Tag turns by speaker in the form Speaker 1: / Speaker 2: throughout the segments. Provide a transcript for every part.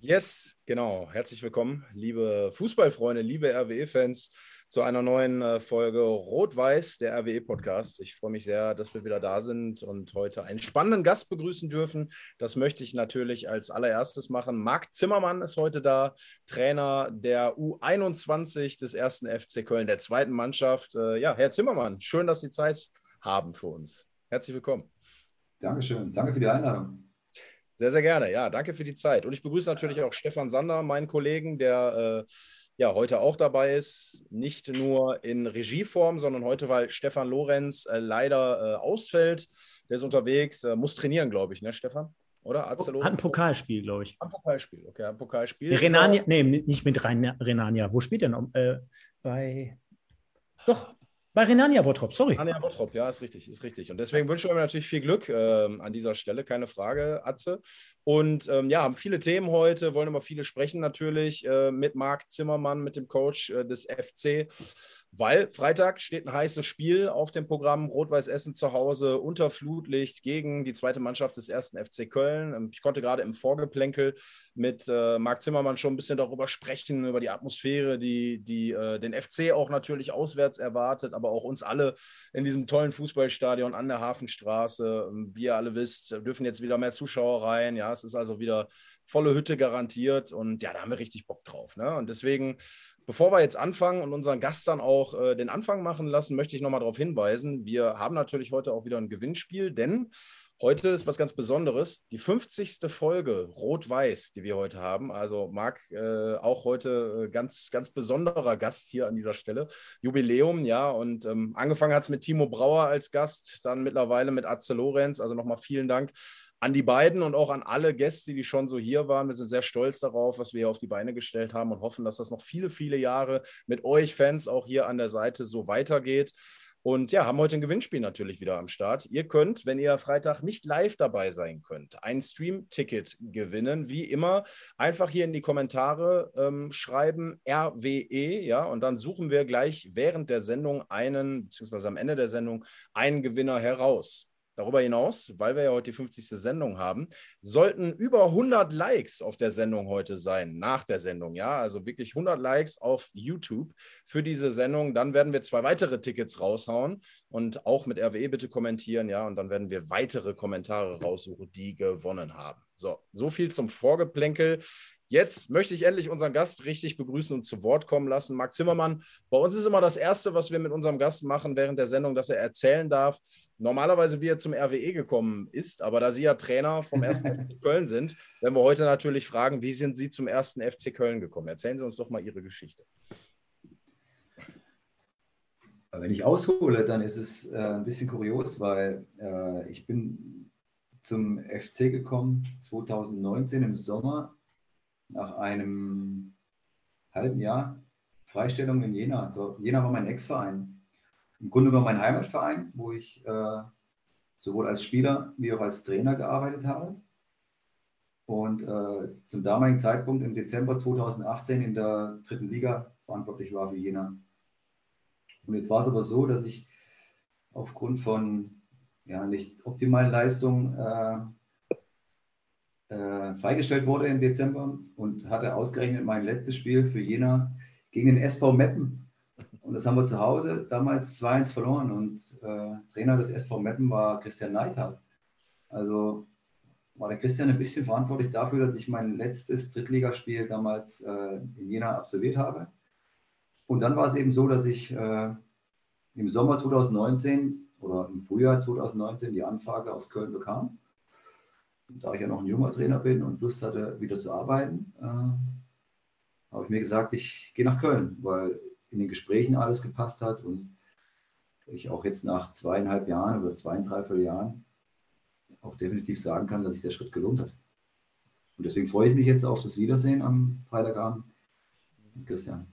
Speaker 1: Yes, genau. Herzlich willkommen, liebe Fußballfreunde, liebe RWE-Fans, zu einer neuen äh, Folge Rot-Weiß, der RWE-Podcast. Ich freue mich sehr, dass wir wieder da sind und heute einen spannenden Gast begrüßen dürfen. Das möchte ich natürlich als allererstes machen. Marc Zimmermann ist heute da, Trainer der U21 des ersten FC Köln, der zweiten Mannschaft. Äh, ja, Herr Zimmermann, schön, dass Sie Zeit haben für uns. Herzlich willkommen.
Speaker 2: Dankeschön. Danke für die Einladung.
Speaker 1: Sehr, sehr gerne. Ja, danke für die Zeit. Und ich begrüße natürlich auch Stefan Sander, meinen Kollegen, der äh, ja heute auch dabei ist. Nicht nur in Regieform, sondern heute, weil Stefan Lorenz äh, leider äh, ausfällt. Der ist unterwegs, äh, muss trainieren, glaube ich, ne, Stefan? Oder?
Speaker 3: Hat ein Pokalspiel, glaube ich.
Speaker 1: Ein Pokalspiel, okay, ein Pokalspiel.
Speaker 3: Renania, nee, nicht mit Renania. Wo spielt er noch? Äh, bei. Doch, bei Renania Bottrop, sorry.
Speaker 1: Renania Bottrop, ja, ist richtig, ist richtig. Und deswegen wünschen wir mir natürlich viel Glück ähm, an dieser Stelle, keine Frage, Atze. Und ähm, ja, haben viele Themen heute, wollen über viele sprechen natürlich äh, mit Marc Zimmermann, mit dem Coach äh, des FC. Weil Freitag steht ein heißes Spiel auf dem Programm. Rot-Weiß Essen zu Hause unter Flutlicht gegen die zweite Mannschaft des ersten FC Köln. Ähm, ich konnte gerade im Vorgeplänkel mit äh, Marc Zimmermann schon ein bisschen darüber sprechen, über die Atmosphäre, die, die äh, den FC auch natürlich auswärts erwartet, aber auch uns alle in diesem tollen Fußballstadion an der Hafenstraße. Ähm, wie ihr alle wisst, dürfen jetzt wieder mehr Zuschauer rein. Ja, es ist also wieder volle Hütte garantiert und ja, da haben wir richtig Bock drauf. Ne? Und deswegen Bevor wir jetzt anfangen und unseren Gast dann auch äh, den Anfang machen lassen, möchte ich nochmal darauf hinweisen, wir haben natürlich heute auch wieder ein Gewinnspiel, denn heute ist was ganz Besonderes. Die 50. Folge Rot-Weiß, die wir heute haben. Also Marc, äh, auch heute äh, ganz, ganz besonderer Gast hier an dieser Stelle. Jubiläum, ja. Und ähm, angefangen hat es mit Timo Brauer als Gast, dann mittlerweile mit Atze Lorenz. Also nochmal vielen Dank an die beiden und auch an alle Gäste, die schon so hier waren. Wir sind sehr stolz darauf, was wir hier auf die Beine gestellt haben und hoffen, dass das noch viele, viele Jahre mit euch Fans auch hier an der Seite so weitergeht. Und ja, haben heute ein Gewinnspiel natürlich wieder am Start. Ihr könnt, wenn ihr Freitag nicht live dabei sein könnt, ein Stream-Ticket gewinnen. Wie immer, einfach hier in die Kommentare ähm, schreiben RWE, ja, und dann suchen wir gleich während der Sendung einen, beziehungsweise am Ende der Sendung, einen Gewinner heraus. Darüber hinaus, weil wir ja heute die 50. Sendung haben, sollten über 100 Likes auf der Sendung heute sein, nach der Sendung, ja, also wirklich 100 Likes auf YouTube für diese Sendung. Dann werden wir zwei weitere Tickets raushauen und auch mit RWE bitte kommentieren, ja, und dann werden wir weitere Kommentare raussuchen, die gewonnen haben. So, so viel zum Vorgeplänkel. Jetzt möchte ich endlich unseren Gast richtig begrüßen und zu Wort kommen lassen. Marc Zimmermann, bei uns ist immer das Erste, was wir mit unserem Gast machen während der Sendung, dass er erzählen darf, normalerweise wie er zum RWE gekommen ist. Aber da Sie ja Trainer vom 1. FC Köln sind, werden wir heute natürlich fragen, wie sind Sie zum 1. FC Köln gekommen? Erzählen Sie uns doch mal Ihre Geschichte.
Speaker 2: Wenn ich aushole, dann ist es äh, ein bisschen kurios, weil äh, ich bin zum FC gekommen 2019 im Sommer nach einem halben Jahr Freistellung in Jena. Also Jena war mein Ex-Verein. Im Grunde war mein Heimatverein, wo ich äh, sowohl als Spieler wie auch als Trainer gearbeitet habe. Und äh, zum damaligen Zeitpunkt im Dezember 2018 in der dritten Liga verantwortlich war für Jena. Und jetzt war es aber so, dass ich aufgrund von ja, nicht optimalen Leistungen äh, äh, freigestellt wurde im Dezember und hatte ausgerechnet mein letztes Spiel für Jena gegen den SV Meppen. Und das haben wir zu Hause damals 2-1 verloren und äh, Trainer des SV Meppen war Christian Neithardt. Also war der Christian ein bisschen verantwortlich dafür, dass ich mein letztes Drittligaspiel damals äh, in Jena absolviert habe. Und dann war es eben so, dass ich äh, im Sommer 2019 oder im Frühjahr 2019 die Anfrage aus Köln bekam da ich ja noch ein junger Trainer bin und Lust hatte, wieder zu arbeiten, äh, habe ich mir gesagt, ich gehe nach Köln, weil in den Gesprächen alles gepasst hat und ich auch jetzt nach zweieinhalb Jahren oder zweieinhalb Jahren auch definitiv sagen kann, dass sich der Schritt gelohnt hat. Und deswegen freue ich mich jetzt auf das Wiedersehen am Freitagabend. Christian.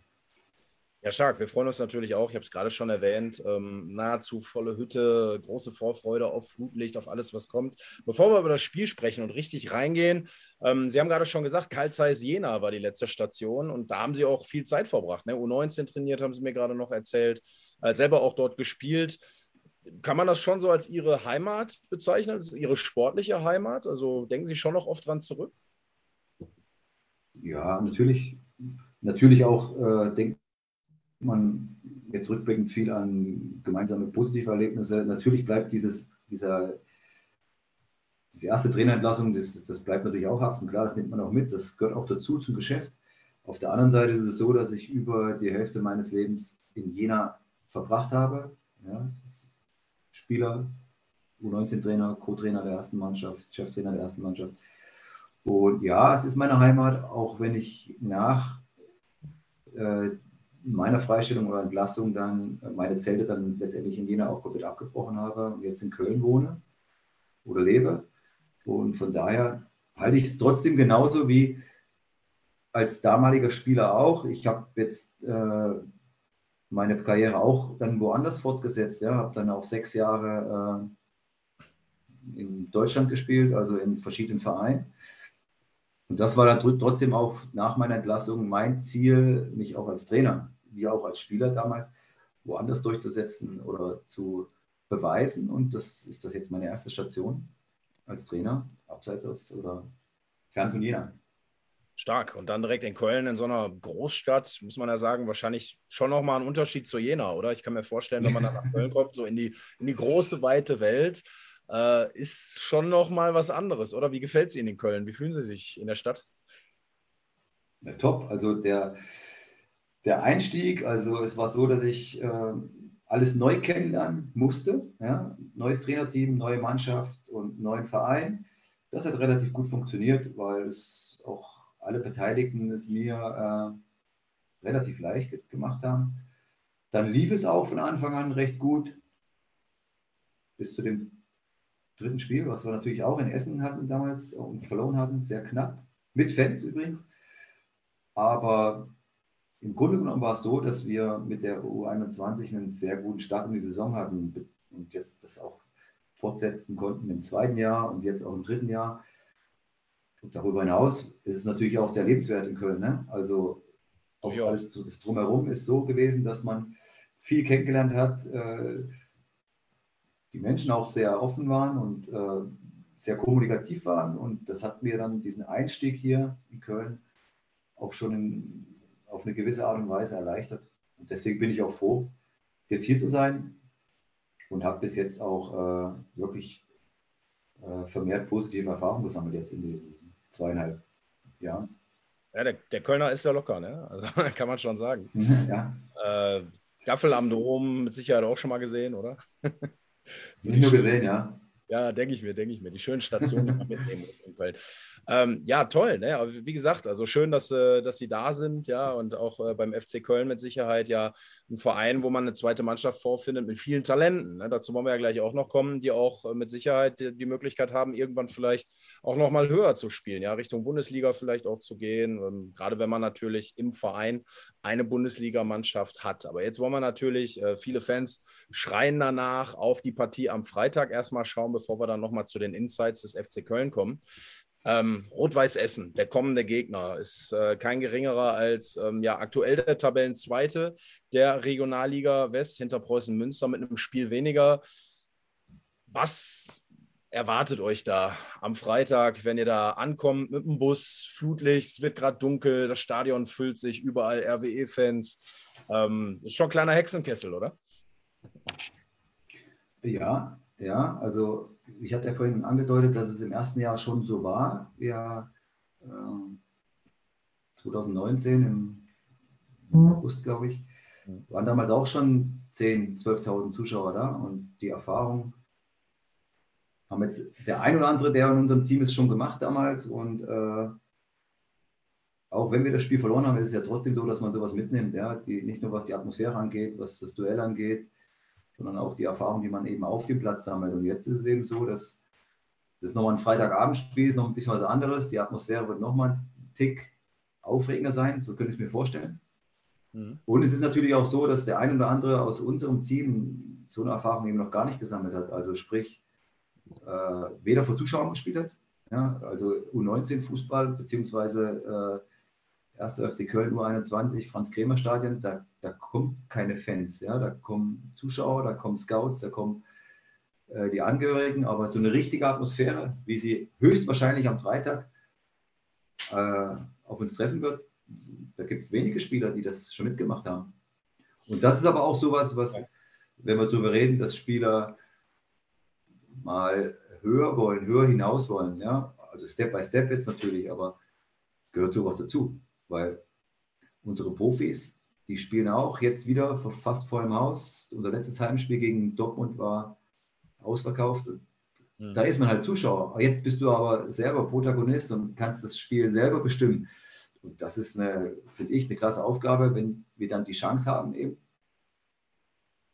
Speaker 1: Ja, stark. Wir freuen uns natürlich auch. Ich habe es gerade schon erwähnt. Ähm, nahezu volle Hütte, große Vorfreude auf Flutlicht, auf alles, was kommt. Bevor wir über das Spiel sprechen und richtig reingehen, ähm, Sie haben gerade schon gesagt, Karl Zeiss Jena war die letzte Station und da haben Sie auch viel Zeit verbracht. Ne? U19 trainiert, haben Sie mir gerade noch erzählt, äh, selber auch dort gespielt. Kann man das schon so als Ihre Heimat bezeichnen? Ist Ihre sportliche Heimat? Also denken Sie schon noch oft dran zurück?
Speaker 2: Ja, natürlich, natürlich auch äh, denkt man jetzt rückblickend viel an gemeinsame positive Erlebnisse. Natürlich bleibt dieses, dieser, diese erste Trainerentlassung, das, das bleibt natürlich auch haften. Klar, das nimmt man auch mit, das gehört auch dazu zum Geschäft. Auf der anderen Seite ist es so, dass ich über die Hälfte meines Lebens in Jena verbracht habe. Ja, Spieler, U19-Trainer, Co-Trainer der ersten Mannschaft, Cheftrainer der ersten Mannschaft. Und ja, es ist meine Heimat, auch wenn ich nach äh, meiner Freistellung oder Entlassung dann meine Zelte dann letztendlich in Jena auch komplett abgebrochen habe und jetzt in Köln wohne oder lebe. Und von daher halte ich es trotzdem genauso wie als damaliger Spieler auch. Ich habe jetzt äh, meine Karriere auch dann woanders fortgesetzt. Ja, habe dann auch sechs Jahre äh, in Deutschland gespielt, also in verschiedenen Vereinen. Und das war dann trotzdem auch nach meiner Entlassung mein Ziel, mich auch als Trainer, wie auch als Spieler damals, woanders durchzusetzen oder zu beweisen. Und das ist das jetzt meine erste Station als Trainer, abseits aus oder fern von Jena.
Speaker 1: Stark. Und dann direkt in Köln, in so einer Großstadt, muss man ja sagen, wahrscheinlich schon nochmal ein Unterschied zu Jena, oder? Ich kann mir vorstellen, wenn man dann nach Köln kommt, so in die, in die große, weite Welt, äh, ist schon nochmal was anderes, oder? Wie gefällt es Ihnen in Köln? Wie fühlen Sie sich in der Stadt?
Speaker 2: Ja, top. Also der, der Einstieg, also es war so, dass ich äh, alles neu kennenlernen musste. Ja? Neues Trainerteam, neue Mannschaft und neuen Verein. Das hat relativ gut funktioniert, weil es auch alle Beteiligten es mir äh, relativ leicht gemacht haben. Dann lief es auch von Anfang an recht gut bis zu dem dritten Spiel, was wir natürlich auch in Essen hatten damals und verloren hatten, sehr knapp, mit Fans übrigens. Aber im Grunde genommen war es so, dass wir mit der U21 einen sehr guten Start in die Saison hatten und jetzt das auch fortsetzen konnten im zweiten Jahr und jetzt auch im dritten Jahr. Und darüber hinaus ist es natürlich auch sehr lebenswert in Köln. Ne? Also auch alles das drumherum ist so gewesen, dass man viel kennengelernt hat, äh, die Menschen auch sehr offen waren und äh, sehr kommunikativ waren. Und das hat mir dann diesen Einstieg hier in Köln auch schon in, auf eine gewisse Art und Weise erleichtert. Und deswegen bin ich auch froh, jetzt hier zu sein und habe bis jetzt auch äh, wirklich äh, vermehrt positive Erfahrungen gesammelt jetzt in diesen zweieinhalb Jahren.
Speaker 1: Ja, der, der Kölner ist ja locker, ne? Also kann man schon sagen.
Speaker 2: ja.
Speaker 1: Äh, Gaffel am Dom mit Sicherheit auch schon mal gesehen, oder?
Speaker 2: Nicht nur gesehen, ja.
Speaker 1: Ja, denke ich mir, denke ich mir. Die schönen Stationen mitnehmen Ähm, ja, toll. Ne? Aber wie gesagt, also schön, dass, äh, dass Sie da sind, ja, und auch äh, beim FC Köln mit Sicherheit ja ein Verein, wo man eine zweite Mannschaft vorfindet mit vielen Talenten. Ne? Dazu wollen wir ja gleich auch noch kommen, die auch äh, mit Sicherheit die, die, Möglichkeit haben, irgendwann vielleicht auch noch mal höher zu spielen, ja, Richtung Bundesliga vielleicht auch zu gehen. Ähm, gerade wenn man natürlich im Verein eine Bundesligamannschaft hat. Aber jetzt wollen wir natürlich, äh, viele Fans schreien danach auf die Partie am Freitag erstmal schauen bevor wir dann nochmal zu den Insights des FC Köln kommen. Ähm, Rot-Weiß Essen, der kommende Gegner, ist äh, kein geringerer als ähm, ja, aktuell der Tabellenzweite der Regionalliga West hinter Preußen Münster mit einem Spiel weniger. Was erwartet euch da am Freitag, wenn ihr da ankommt mit dem Bus, Flutlicht, es wird gerade dunkel, das Stadion füllt sich, überall RWE-Fans. Ähm, ist schon ein kleiner Hexenkessel, oder?
Speaker 2: Ja, ja, also ich hatte ja vorhin angedeutet, dass es im ersten Jahr schon so war. Wir äh, 2019 im, im. August, glaube ich, waren damals auch schon 10.000, 12.000 Zuschauer da und die Erfahrung haben jetzt der ein oder andere, der in unserem Team ist, schon gemacht damals und äh, auch wenn wir das Spiel verloren haben, ist es ja trotzdem so, dass man sowas mitnimmt, ja, die, nicht nur was die Atmosphäre angeht, was das Duell angeht, sondern auch die Erfahrung, die man eben auf dem Platz sammelt. Und jetzt ist es eben so, dass das nochmal ein Freitagabendspiel ist, noch ein bisschen was anderes. Die Atmosphäre wird nochmal ein Tick aufregender sein, so könnte ich mir vorstellen. Mhm. Und es ist natürlich auch so, dass der ein oder andere aus unserem Team so eine Erfahrung eben noch gar nicht gesammelt hat. Also sprich, weder vor Zuschauern gespielt hat, ja, also U19-Fußball, beziehungsweise äh, 1. FC Köln U21, Franz-Kremer-Stadion, da, da kommen keine Fans, ja, da kommen Zuschauer, da kommen Scouts, da kommen äh, die Angehörigen, aber so eine richtige Atmosphäre, wie sie höchstwahrscheinlich am Freitag äh, auf uns treffen wird, da gibt es wenige Spieler, die das schon mitgemacht haben. Und das ist aber auch sowas, was, wenn wir darüber reden, dass Spieler mal höher wollen, höher hinaus wollen, ja, also Step by Step jetzt natürlich, aber gehört sowas dazu, weil unsere Profis, die spielen auch jetzt wieder fast voll im Haus. Unser letztes Heimspiel gegen Dortmund war ausverkauft. Mhm. Da ist man halt Zuschauer. Jetzt bist du aber selber Protagonist und kannst das Spiel selber bestimmen. Und das ist eine, finde ich, eine krasse Aufgabe, wenn wir dann die Chance haben, eben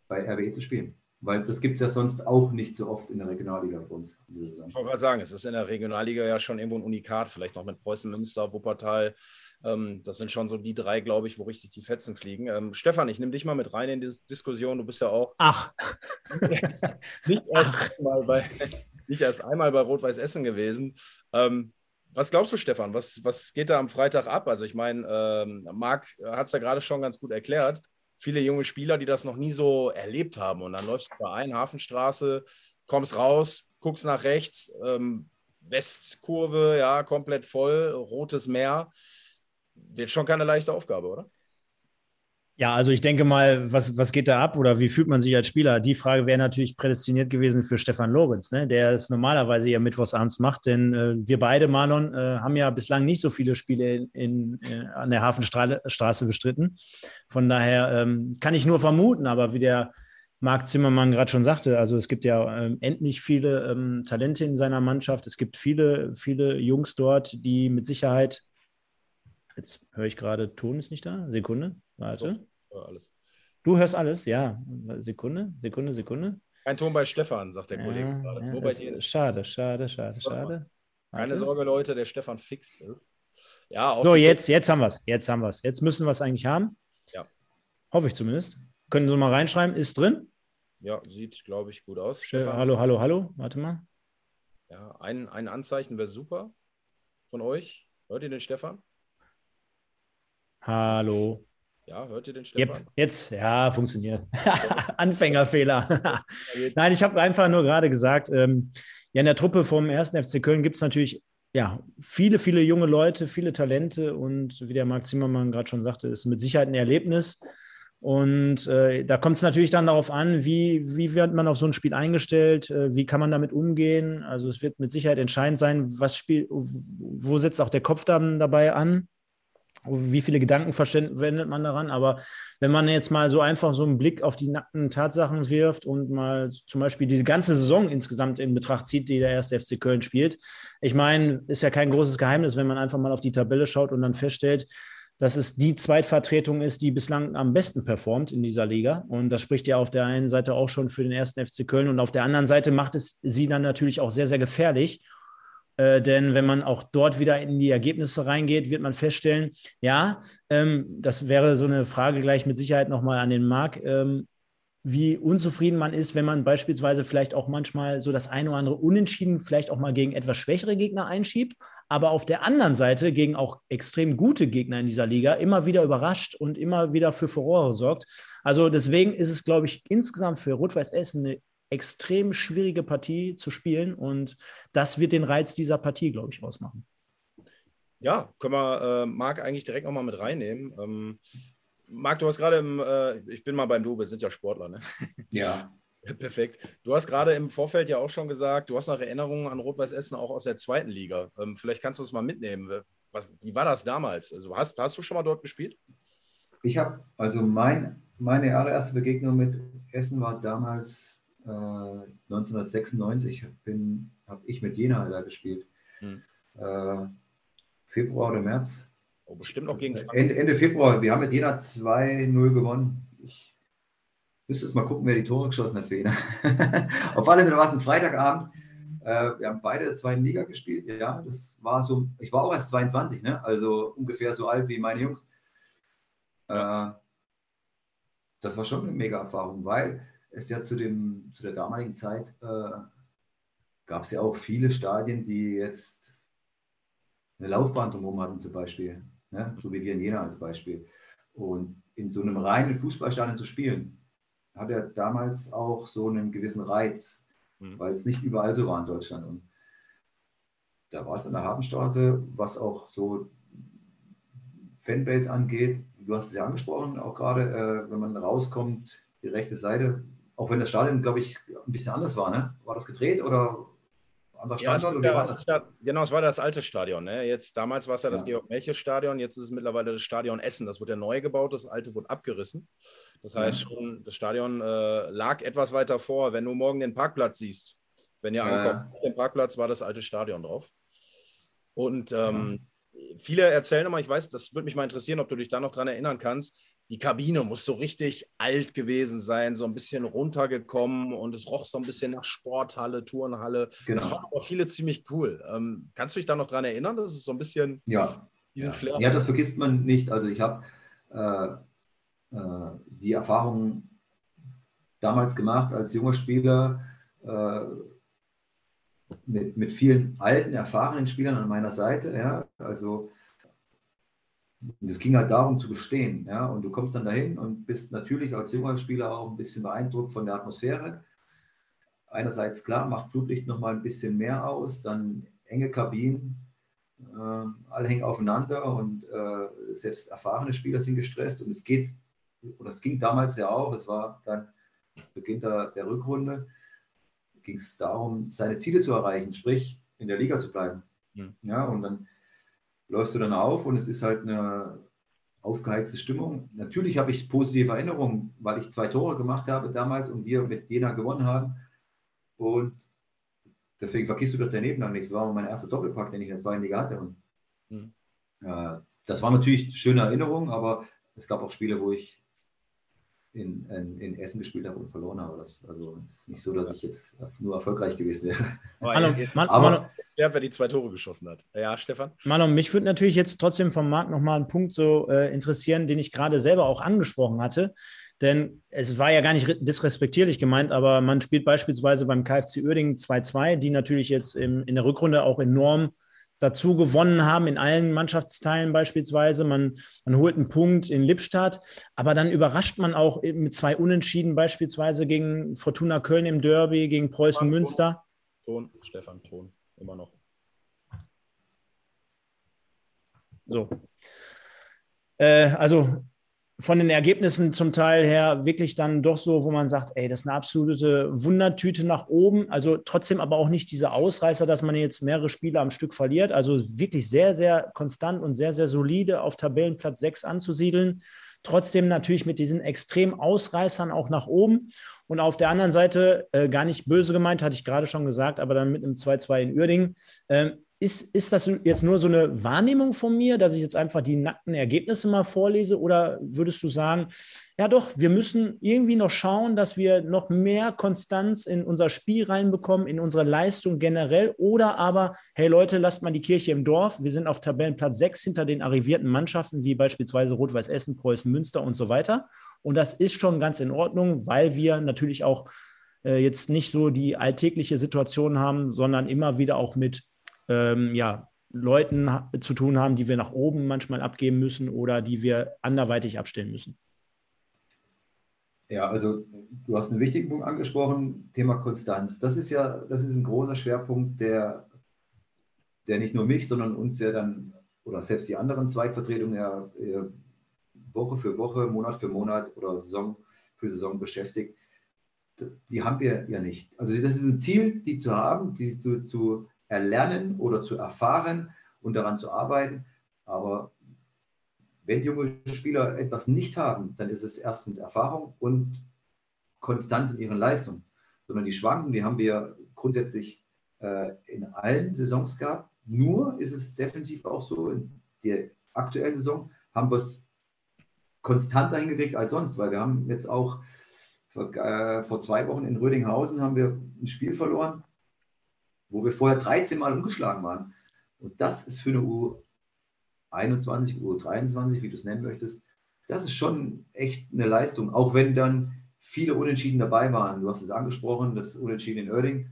Speaker 2: bei RWE zu spielen. Weil das gibt es ja sonst auch nicht so oft in der Regionalliga bei uns
Speaker 1: diese Saison. Ich wollte gerade sagen, es ist in der Regionalliga ja schon irgendwo ein Unikat, vielleicht noch mit Preußen Münster, Wuppertal. Ähm, das sind schon so die drei, glaube ich, wo richtig die Fetzen fliegen. Ähm, Stefan, ich nehme dich mal mit rein in die Diskussion. Du bist ja auch.
Speaker 3: Ach!
Speaker 1: nicht, erst Einmal bei, nicht erst einmal bei Rot-Weiß Essen gewesen. Ähm, was glaubst du, Stefan? Was, was geht da am Freitag ab? Also, ich meine, ähm, Marc hat es ja gerade schon ganz gut erklärt viele junge Spieler, die das noch nie so erlebt haben. Und dann läufst du da ein, Hafenstraße, kommst raus, guckst nach rechts, ähm, Westkurve, ja, komplett voll, rotes Meer. Wird schon keine leichte Aufgabe, oder?
Speaker 3: Ja, also ich denke mal, was, was geht da ab oder wie fühlt man sich als Spieler? Die Frage wäre natürlich prädestiniert gewesen für Stefan Lorenz, ne? der es normalerweise ja mittwochsabends macht, denn äh, wir beide, Marlon, äh, haben ja bislang nicht so viele Spiele in, in, äh, an der Hafenstraße bestritten. Von daher ähm, kann ich nur vermuten, aber wie der Marc Zimmermann gerade schon sagte, also es gibt ja ähm, endlich viele ähm, Talente in seiner Mannschaft. Es gibt viele, viele Jungs dort, die mit Sicherheit, jetzt höre ich gerade, Ton ist nicht da, Sekunde, warte. Alles. Du hörst alles, ja. Sekunde, Sekunde, Sekunde.
Speaker 1: Kein Ton bei Stefan, sagt der ja, Kollege
Speaker 3: gerade. Ja, Nur dir. Schade, schade, schade, schade.
Speaker 1: Keine Sorge, Leute, der Stefan fix ist.
Speaker 3: Ja, so, jetzt, jetzt haben wir es. Jetzt haben wir es. Jetzt müssen wir es eigentlich haben.
Speaker 1: Ja.
Speaker 3: Hoffe ich zumindest. Können Sie mal reinschreiben, ist drin?
Speaker 1: Ja, sieht, glaube ich, gut aus.
Speaker 3: Stefan. Hallo, hallo, hallo. Warte mal.
Speaker 1: Ja, ein, ein Anzeichen wäre super von euch. Hört ihr den Stefan?
Speaker 3: Hallo.
Speaker 1: Ja, hört ihr den Stefan?
Speaker 3: Yep, jetzt, ja, funktioniert. Anfängerfehler. Nein, ich habe einfach nur gerade gesagt, ähm, ja, in der Truppe vom 1. FC Köln gibt es natürlich ja, viele, viele junge Leute, viele Talente und wie der Marc Zimmermann gerade schon sagte, ist mit Sicherheit ein Erlebnis. Und äh, da kommt es natürlich dann darauf an, wie, wie wird man auf so ein Spiel eingestellt, äh, wie kann man damit umgehen. Also es wird mit Sicherheit entscheidend sein, was Spiel, wo setzt auch der Kopf dann dabei an wie viele Gedanken verwendet man daran. Aber wenn man jetzt mal so einfach so einen Blick auf die nackten Tatsachen wirft und mal zum Beispiel diese ganze Saison insgesamt in Betracht zieht, die der erste FC Köln spielt, ich meine, ist ja kein großes Geheimnis, wenn man einfach mal auf die Tabelle schaut und dann feststellt, dass es die Zweitvertretung ist, die bislang am besten performt in dieser Liga. Und das spricht ja auf der einen Seite auch schon für den ersten FC Köln und auf der anderen Seite macht es sie dann natürlich auch sehr, sehr gefährlich. Äh, denn wenn man auch dort wieder in die Ergebnisse reingeht, wird man feststellen, ja, ähm, das wäre so eine Frage gleich mit Sicherheit nochmal an den Marc, ähm, wie unzufrieden man ist, wenn man beispielsweise vielleicht auch manchmal so das eine oder andere Unentschieden vielleicht auch mal gegen etwas schwächere Gegner einschiebt, aber auf der anderen Seite gegen auch extrem gute Gegner in dieser Liga immer wieder überrascht und immer wieder für Furore sorgt. Also deswegen ist es, glaube ich, insgesamt für Rot-Weiß Essen eine extrem schwierige Partie zu spielen und das wird den Reiz dieser Partie, glaube ich, ausmachen.
Speaker 1: Ja, können wir äh, Marc eigentlich direkt nochmal mit reinnehmen. Ähm, Marc, du hast gerade im, äh, ich bin mal beim Du, wir sind ja Sportler, ne?
Speaker 2: Ja.
Speaker 1: Perfekt. Du hast gerade im Vorfeld ja auch schon gesagt, du hast noch Erinnerungen an Rot-Weiß Essen auch aus der zweiten Liga. Ähm, vielleicht kannst du uns mal mitnehmen. Was, wie war das damals? Also hast, hast du schon mal dort gespielt?
Speaker 2: Ich habe, also mein, meine allererste Begegnung mit Essen war damals 1996 äh, habe ich mit Jena da gespielt. Hm. Äh, Februar oder März.
Speaker 1: Oh, bestimmt auch gegen
Speaker 2: Frankreich. Ende, Ende Februar. Wir haben mit Jena 2-0 gewonnen. Ich müsste jetzt mal gucken, wer die Tore geschossen hat für Jena. Auf alle Fälle war es ein Freitagabend. Äh, wir haben beide zweiten Liga gespielt. Ja, das war so. Ich war auch erst 22, ne? also ungefähr so alt wie meine Jungs. Äh, das war schon eine mega Erfahrung, weil es ja zu, dem, zu der damaligen Zeit äh, gab es ja auch viele Stadien, die jetzt eine Laufbahn drumherum hatten zum Beispiel, ne? so wie wir in Jena als Beispiel. Und in so einem reinen Fußballstadion zu spielen, hat er damals auch so einen gewissen Reiz, mhm. weil es nicht überall so war in Deutschland. Und da war es an der Hafenstraße, was auch so Fanbase angeht, du hast es ja angesprochen, auch gerade, äh, wenn man rauskommt, die rechte Seite, auch wenn das Stadion, glaube ich, ein bisschen anders war, ne? War das gedreht oder
Speaker 1: anderer Standort? Ja, es ja, genau, es war das alte Stadion. Ne? Jetzt, damals war es ja das Georg-Melche-Stadion, jetzt ist es mittlerweile das Stadion Essen. Das wurde ja neu gebaut, das alte wurde abgerissen. Das heißt, schon, das Stadion äh, lag etwas weiter vor. Wenn du morgen den Parkplatz siehst, wenn ihr ankommt, auf dem Parkplatz war das alte Stadion drauf. Und ähm, viele erzählen immer, ich weiß, das würde mich mal interessieren, ob du dich da noch dran erinnern kannst, die Kabine muss so richtig alt gewesen sein, so ein bisschen runtergekommen und es roch so ein bisschen nach Sporthalle, Turnhalle. Genau. Das fanden aber viele ziemlich cool. Ähm, kannst du dich da noch dran erinnern? Das ist so ein bisschen
Speaker 2: ja. diesen ja. Flair. Ja, das vergisst man nicht. Also ich habe äh, äh, die Erfahrung damals gemacht als junger Spieler äh, mit, mit vielen alten, erfahrenen Spielern an meiner Seite. Ja? Also und es ging halt darum zu bestehen. Ja? Und du kommst dann dahin und bist natürlich als junger Spieler auch ein bisschen beeindruckt von der Atmosphäre. Einerseits klar, macht Flutlicht nochmal ein bisschen mehr aus, dann enge Kabinen, äh, alle hängen aufeinander und äh, selbst erfahrene Spieler sind gestresst. Und es geht, oder es ging damals ja auch, es war dann Beginn der, der Rückrunde, ging es darum, seine Ziele zu erreichen, sprich in der Liga zu bleiben. Mhm. Ja, und dann läufst du dann auf und es ist halt eine aufgeheizte Stimmung. Natürlich habe ich positive Erinnerungen, weil ich zwei Tore gemacht habe damals und wir mit Jena gewonnen haben. Und deswegen vergisst du das daneben dann nicht. Das war mein erster Doppelpack, den ich in der zweiten Liga hatte. Und, mhm. äh, das war natürlich schöne Erinnerung, aber es gab auch Spiele, wo ich in, in, in, Essen gespielt habe und verloren habe. Das, also es ist nicht so, dass ich jetzt nur erfolgreich gewesen wäre.
Speaker 1: Hallo, Mann, aber wer die zwei Tore geschossen hat. Ja, Stefan?
Speaker 3: Manu, mich würde natürlich jetzt trotzdem vom Marc nochmal ein Punkt so äh, interessieren, den ich gerade selber auch angesprochen hatte. Denn es war ja gar nicht disrespektierlich gemeint, aber man spielt beispielsweise beim KfC Uerdingen 2-2, die natürlich jetzt im, in der Rückrunde auch enorm dazu gewonnen haben, in allen Mannschaftsteilen beispielsweise. Man, man holt einen Punkt in Lippstadt, aber dann überrascht man auch mit zwei Unentschieden beispielsweise gegen Fortuna Köln im Derby, gegen Preußen Ton, Münster.
Speaker 1: Ton, Stefan, Ton, immer noch.
Speaker 3: So. Äh, also von den Ergebnissen zum Teil her wirklich dann doch so, wo man sagt, ey, das ist eine absolute Wundertüte nach oben. Also trotzdem aber auch nicht diese Ausreißer, dass man jetzt mehrere Spiele am Stück verliert. Also wirklich sehr, sehr konstant und sehr, sehr solide auf Tabellenplatz 6 anzusiedeln. Trotzdem natürlich mit diesen extremen Ausreißern auch nach oben. Und auf der anderen Seite, äh, gar nicht böse gemeint, hatte ich gerade schon gesagt, aber dann mit einem 2-2 in Uerdingen, äh, ist, ist das jetzt nur so eine Wahrnehmung von mir, dass ich jetzt einfach die nackten Ergebnisse mal vorlese? Oder würdest du sagen, ja doch, wir müssen irgendwie noch schauen, dass wir noch mehr Konstanz in unser Spiel reinbekommen, in unsere Leistung generell? Oder aber, hey Leute, lasst mal die Kirche im Dorf. Wir sind auf Tabellenplatz 6 hinter den arrivierten Mannschaften, wie beispielsweise Rot-Weiß Essen, Preußen, Münster und so weiter. Und das ist schon ganz in Ordnung, weil wir natürlich auch äh, jetzt nicht so die alltägliche Situation haben, sondern immer wieder auch mit ähm, ja, Leuten zu tun haben, die wir nach oben manchmal abgeben müssen oder die wir anderweitig abstellen müssen.
Speaker 2: Ja, also du hast einen wichtigen Punkt angesprochen, Thema Konstanz. Das ist ja, das ist ein großer Schwerpunkt, der, der nicht nur mich, sondern uns ja dann, oder selbst die anderen Zweigvertretungen ja, Woche für Woche, Monat für Monat oder Saison für Saison beschäftigt. Die haben wir ja nicht. Also das ist ein Ziel, die zu haben, die zu, zu erlernen oder zu erfahren und daran zu arbeiten. Aber wenn junge Spieler etwas nicht haben, dann ist es erstens Erfahrung und Konstanz in ihren Leistungen. Sondern die schwanken, die haben wir grundsätzlich äh, in allen Saisons gehabt. Nur ist es definitiv auch so, in der aktuellen Saison haben wir es konstanter hingekriegt als sonst, weil wir haben jetzt auch vor, äh, vor zwei Wochen in Rödinghausen haben wir ein Spiel verloren, wo wir vorher 13 Mal umgeschlagen waren. Und das ist für eine U21, U23, wie du es nennen möchtest, das ist schon echt eine Leistung. Auch wenn dann viele Unentschieden dabei waren. Du hast es angesprochen, das Unentschieden in Oerding.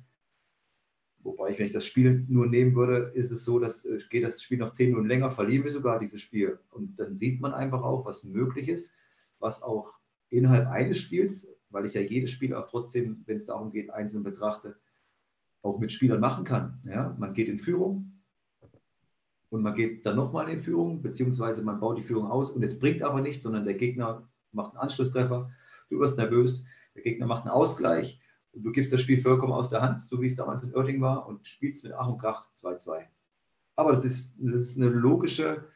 Speaker 2: Wobei ich, wenn ich das Spiel nur nehmen würde, ist es so, dass äh, geht das Spiel noch 10 Minuten länger, verlieren wir sogar dieses Spiel. Und dann sieht man einfach auch, was möglich ist, was auch innerhalb eines Spiels, weil ich ja jedes Spiel auch trotzdem, wenn es darum geht, einzeln betrachte, auch mit Spielern machen kann. Ja? Man geht in Führung, und man geht dann nochmal in Führung, beziehungsweise man baut die Führung aus und es bringt aber nichts, sondern der Gegner macht einen Anschlusstreffer, du wirst nervös, der Gegner macht einen Ausgleich und du gibst das Spiel vollkommen aus der Hand, so wie es damals in Oerding war und spielst mit Ach und Krach 2-2. Aber das ist, das ist eine logische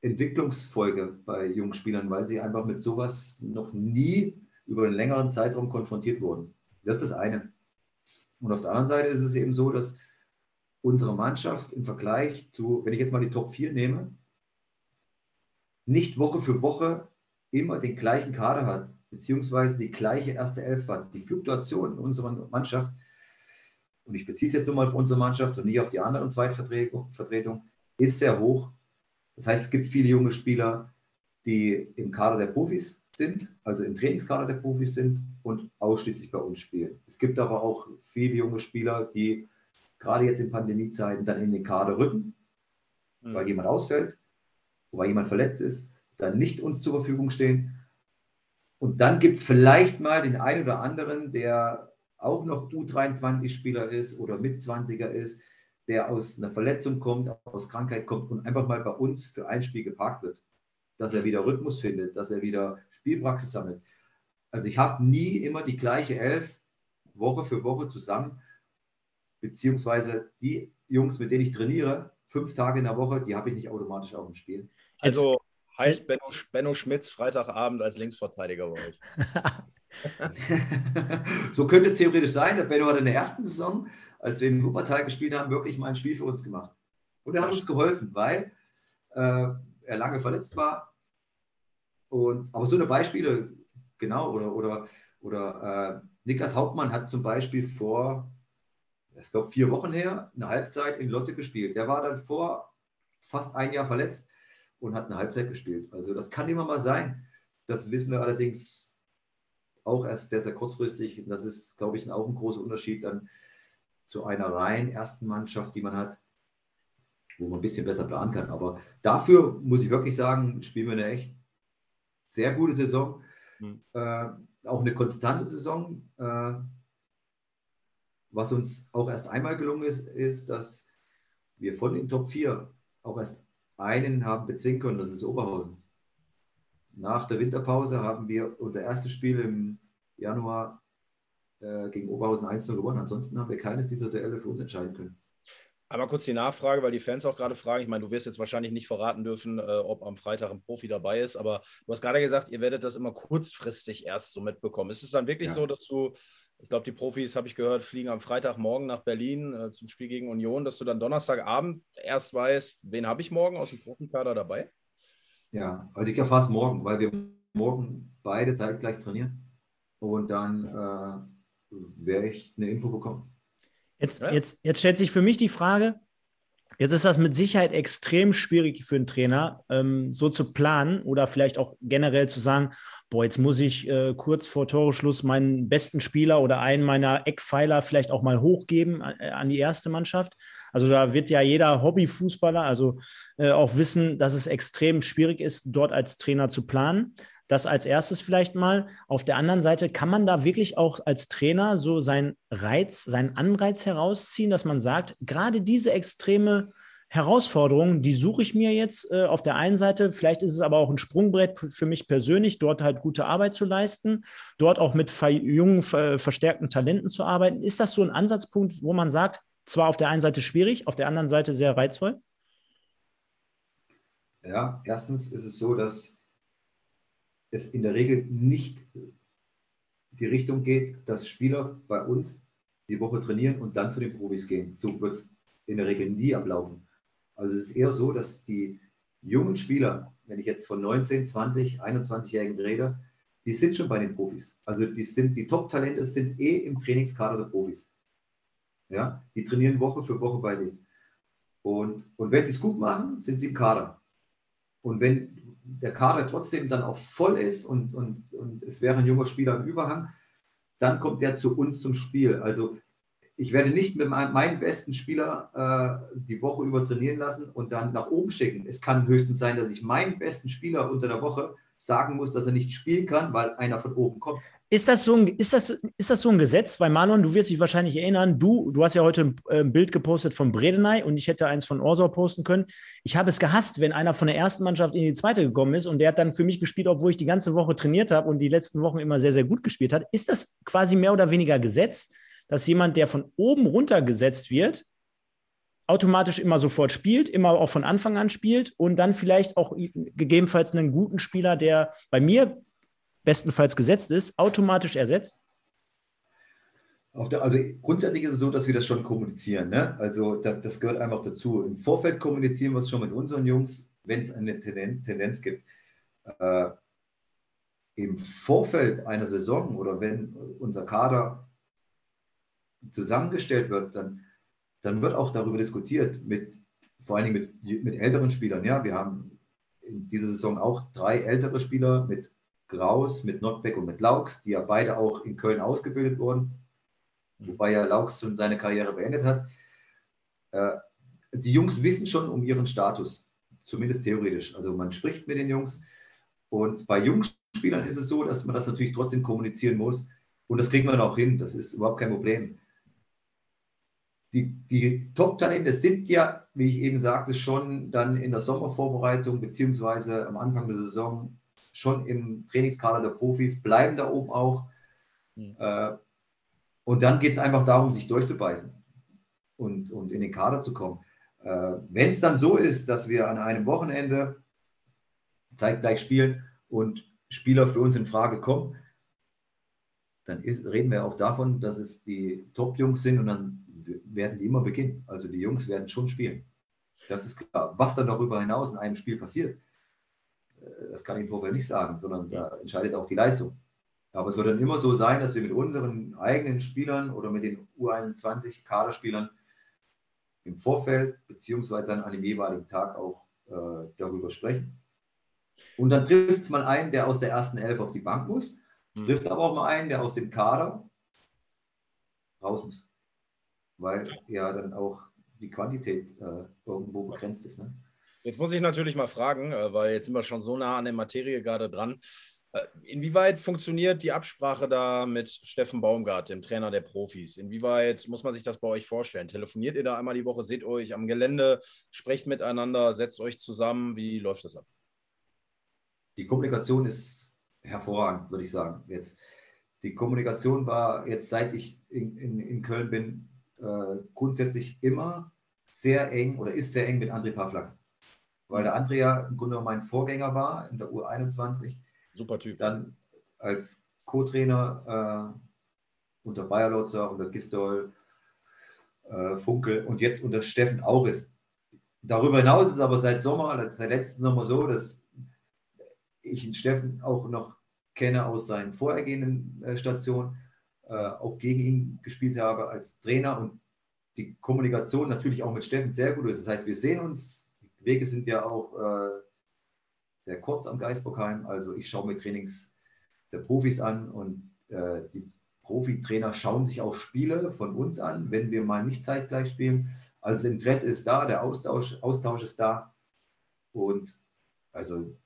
Speaker 2: Entwicklungsfolge bei jungen Spielern, weil sie einfach mit sowas noch nie über einen längeren Zeitraum konfrontiert wurden. Das ist das eine. Und auf der anderen Seite ist es eben so, dass unsere Mannschaft im Vergleich zu, wenn ich jetzt mal die Top 4 nehme, nicht Woche für Woche immer den gleichen Kader hat, beziehungsweise die gleiche erste Elf hat. Die Fluktuation in unserer Mannschaft, und ich beziehe es jetzt nur mal auf unsere Mannschaft und nicht auf die anderen Zweitvertretung, ist sehr hoch. Das heißt, es gibt viele junge Spieler, die im Kader der Profis sind, also im Trainingskader der Profis sind und ausschließlich bei uns spielen. Es gibt aber auch viele junge Spieler, die gerade jetzt in Pandemiezeiten dann in den Kader rücken, mhm. weil jemand ausfällt, weil jemand verletzt ist, dann nicht uns zur Verfügung stehen. Und dann gibt es vielleicht mal den einen oder anderen, der auch noch U23-Spieler ist oder mit 20er ist, der aus einer Verletzung kommt, aus Krankheit kommt und einfach mal bei uns für ein Spiel geparkt wird. Dass er wieder Rhythmus findet, dass er wieder Spielpraxis sammelt. Also ich habe nie immer die gleiche Elf Woche für Woche zusammen beziehungsweise die Jungs, mit denen ich trainiere, fünf Tage in der Woche, die habe ich nicht automatisch auch im Spiel.
Speaker 1: Also heißt Benno, Benno Schmitz Freitagabend als Linksverteidiger bei euch.
Speaker 2: so könnte es theoretisch sein. Der Benno hat in der ersten Saison, als wir in Wuppertal gespielt haben, wirklich mal ein Spiel für uns gemacht. Und er hat uns geholfen, weil äh, er lange verletzt war. Und, aber so eine Beispiele, genau, oder, oder, oder äh, Niklas Hauptmann hat zum Beispiel vor ich glaube, vier Wochen her, eine Halbzeit in Lotte gespielt. Der war dann vor fast ein Jahr verletzt und hat eine Halbzeit gespielt. Also das kann immer mal sein. Das wissen wir allerdings auch erst sehr, sehr kurzfristig. Und das ist, glaube ich, auch ein großer Unterschied dann zu einer rein ersten Mannschaft, die man hat, wo man ein bisschen besser planen kann. Aber dafür muss ich wirklich sagen, spielen wir eine echt sehr gute Saison. Mhm. Äh, auch eine konstante Saison. Äh, was uns auch erst einmal gelungen ist, ist, dass wir von den Top 4 auch erst einen haben bezwingen können, das ist Oberhausen. Nach der Winterpause haben wir unser erstes Spiel im Januar äh, gegen Oberhausen 1-0 gewonnen. Ansonsten haben wir keines dieser Duelle für uns entscheiden können.
Speaker 1: Einmal kurz die Nachfrage, weil die Fans auch gerade fragen. Ich meine, du wirst jetzt wahrscheinlich nicht verraten dürfen, äh, ob am Freitag ein Profi dabei ist, aber du hast gerade gesagt, ihr werdet das immer kurzfristig erst so mitbekommen. Ist es dann wirklich ja. so, dass du ich glaube, die Profis, habe ich gehört, fliegen am Freitagmorgen nach Berlin äh, zum Spiel gegen Union, dass du dann Donnerstagabend erst weißt, wen habe ich morgen aus dem Profikader dabei?
Speaker 2: Ja, also ich erfahre es morgen, weil wir morgen beide zeitgleich trainieren und dann äh, werde ich eine Info bekommen.
Speaker 3: Jetzt, jetzt, jetzt stellt sich für mich die Frage, Jetzt ist das mit Sicherheit extrem schwierig für einen Trainer, ähm, so zu planen oder vielleicht auch generell zu sagen, boah, jetzt muss ich äh, kurz vor Toreschluss meinen besten Spieler oder einen meiner Eckpfeiler vielleicht auch mal hochgeben äh, an die erste Mannschaft. Also da wird ja jeder Hobbyfußballer also äh, auch wissen, dass es extrem schwierig ist, dort als Trainer zu planen. Das als erstes vielleicht mal. Auf der anderen Seite kann man da wirklich auch als Trainer so seinen Reiz, seinen Anreiz herausziehen, dass man sagt, gerade diese extreme Herausforderungen, die suche ich mir jetzt äh, auf der einen Seite. Vielleicht ist es aber auch ein Sprungbrett für mich persönlich, dort halt gute Arbeit zu leisten, dort auch mit jungen, verstärkten Talenten zu arbeiten. Ist das so ein Ansatzpunkt, wo man sagt, zwar auf der einen Seite schwierig, auf der anderen Seite sehr reizvoll?
Speaker 2: Ja, erstens ist es so, dass es in der Regel nicht die Richtung geht, dass Spieler bei uns die Woche trainieren und dann zu den Profis gehen. So wird es in der Regel nie ablaufen. Also es ist eher so, dass die jungen Spieler, wenn ich jetzt von 19, 20, 21-Jährigen rede, die sind schon bei den Profis. Also die sind, die Top-Talente sind eh im Trainingskader der Profis. Ja, die trainieren Woche für Woche bei denen. Und, und wenn sie es gut machen, sind sie im Kader. Und wenn der Kader trotzdem dann auch voll ist und, und, und es wäre ein junger Spieler im Überhang, dann kommt der zu uns zum Spiel. Also ich werde nicht mit meinem besten Spieler äh, die Woche über trainieren lassen und dann nach oben schicken. Es kann höchstens sein, dass ich meinen besten Spieler unter der Woche sagen muss, dass er nicht spielen kann, weil einer von oben kommt.
Speaker 3: Ist das, so ein, ist, das, ist das so ein Gesetz? Weil Manon, du wirst dich wahrscheinlich erinnern, du, du hast ja heute ein, ein Bild gepostet von Bredeney und ich hätte eins von Orsau posten können. Ich habe es gehasst, wenn einer von der ersten Mannschaft in die zweite gekommen ist und der hat dann für mich gespielt, obwohl ich die ganze Woche trainiert habe und die letzten Wochen immer sehr, sehr gut gespielt hat. Ist das quasi mehr oder weniger Gesetz, dass jemand, der von oben runter gesetzt wird, automatisch immer sofort spielt, immer auch von Anfang an spielt und dann vielleicht auch gegebenenfalls einen guten Spieler, der bei mir bestenfalls gesetzt ist, automatisch ersetzt?
Speaker 2: Der, also grundsätzlich ist es so, dass wir das schon kommunizieren. Ne? Also das, das, gehört einfach dazu. Im Vorfeld kommunizieren wir es schon mit unseren Jungs, wenn es eine Tendenz, Tendenz gibt. Äh, Im Vorfeld einer Saison oder wenn unser Kader zusammengestellt wird, dann, dann wird auch darüber diskutiert, mit, vor allen Dingen mit, mit älteren Spielern. Ja, wir haben in dieser Saison auch drei ältere Spieler mit Graus, mit Notbeck und mit Laux, die ja beide auch in Köln ausgebildet wurden, wobei ja Laux schon seine Karriere beendet hat. Äh, die Jungs wissen schon um ihren Status, zumindest theoretisch. Also man spricht mit den Jungs und bei jungen Spielern ist es so, dass man das natürlich trotzdem kommunizieren muss und das kriegen wir auch hin, das ist überhaupt kein Problem. Die, die Top-Talente sind ja, wie ich eben sagte, schon dann in der Sommervorbereitung beziehungsweise am Anfang der Saison schon im Trainingskader der Profis, bleiben da oben auch. Mhm. Äh, und dann geht es einfach darum, sich durchzubeißen und, und in den Kader zu kommen. Äh, Wenn es dann so ist, dass wir an einem Wochenende zeitgleich spielen und Spieler für uns in Frage kommen, dann ist, reden wir auch davon, dass es die Top-Jungs sind und dann werden die immer beginnen. Also die Jungs werden schon spielen. Das ist klar. Was dann darüber hinaus in einem Spiel passiert, das kann ich im Vorfeld nicht sagen, sondern da entscheidet auch die Leistung. Aber es wird dann immer so sein, dass wir mit unseren eigenen Spielern oder mit den U21 Kaderspielern im Vorfeld beziehungsweise dann an dem jeweiligen Tag auch äh, darüber sprechen. Und dann trifft es mal einen, der aus der ersten Elf auf die Bank muss, mhm. trifft aber auch mal einen, der aus dem Kader raus muss. Weil ja dann auch die Quantität äh, irgendwo begrenzt ist. Ne?
Speaker 1: Jetzt muss ich natürlich mal fragen, äh, weil jetzt sind wir schon so nah an der Materie gerade dran. Äh, inwieweit funktioniert die Absprache da mit Steffen Baumgart, dem Trainer der Profis? Inwieweit muss man sich das bei euch vorstellen? Telefoniert ihr da einmal die Woche, seht euch am Gelände, sprecht miteinander, setzt euch zusammen? Wie läuft das ab?
Speaker 2: Die Kommunikation ist hervorragend, würde ich sagen. Jetzt, die Kommunikation war jetzt, seit ich in, in, in Köln bin, äh, grundsätzlich immer sehr eng oder ist sehr eng mit André Pavlak weil der Andrea im Grunde mein Vorgänger war in der U21.
Speaker 1: Super Typ.
Speaker 2: Dann als Co-Trainer äh, unter Bayer Lotzer, unter Gistol, äh, Funkel und jetzt unter Steffen Auris. Darüber hinaus ist es aber seit Sommer, seit letzten Sommer so, dass ich den Steffen auch noch kenne aus seinen vorhergehenden äh, Stationen, äh, auch gegen ihn gespielt habe als Trainer und die Kommunikation natürlich auch mit Steffen sehr gut ist. Das heißt, wir sehen uns Wege sind ja auch äh, sehr kurz am Geisbockheim. Also ich schaue mir Trainings der Profis an und äh, die Profitrainer schauen sich auch Spiele von uns an, wenn wir mal nicht zeitgleich spielen. Also Interesse ist da, der Austausch, Austausch ist da. Und also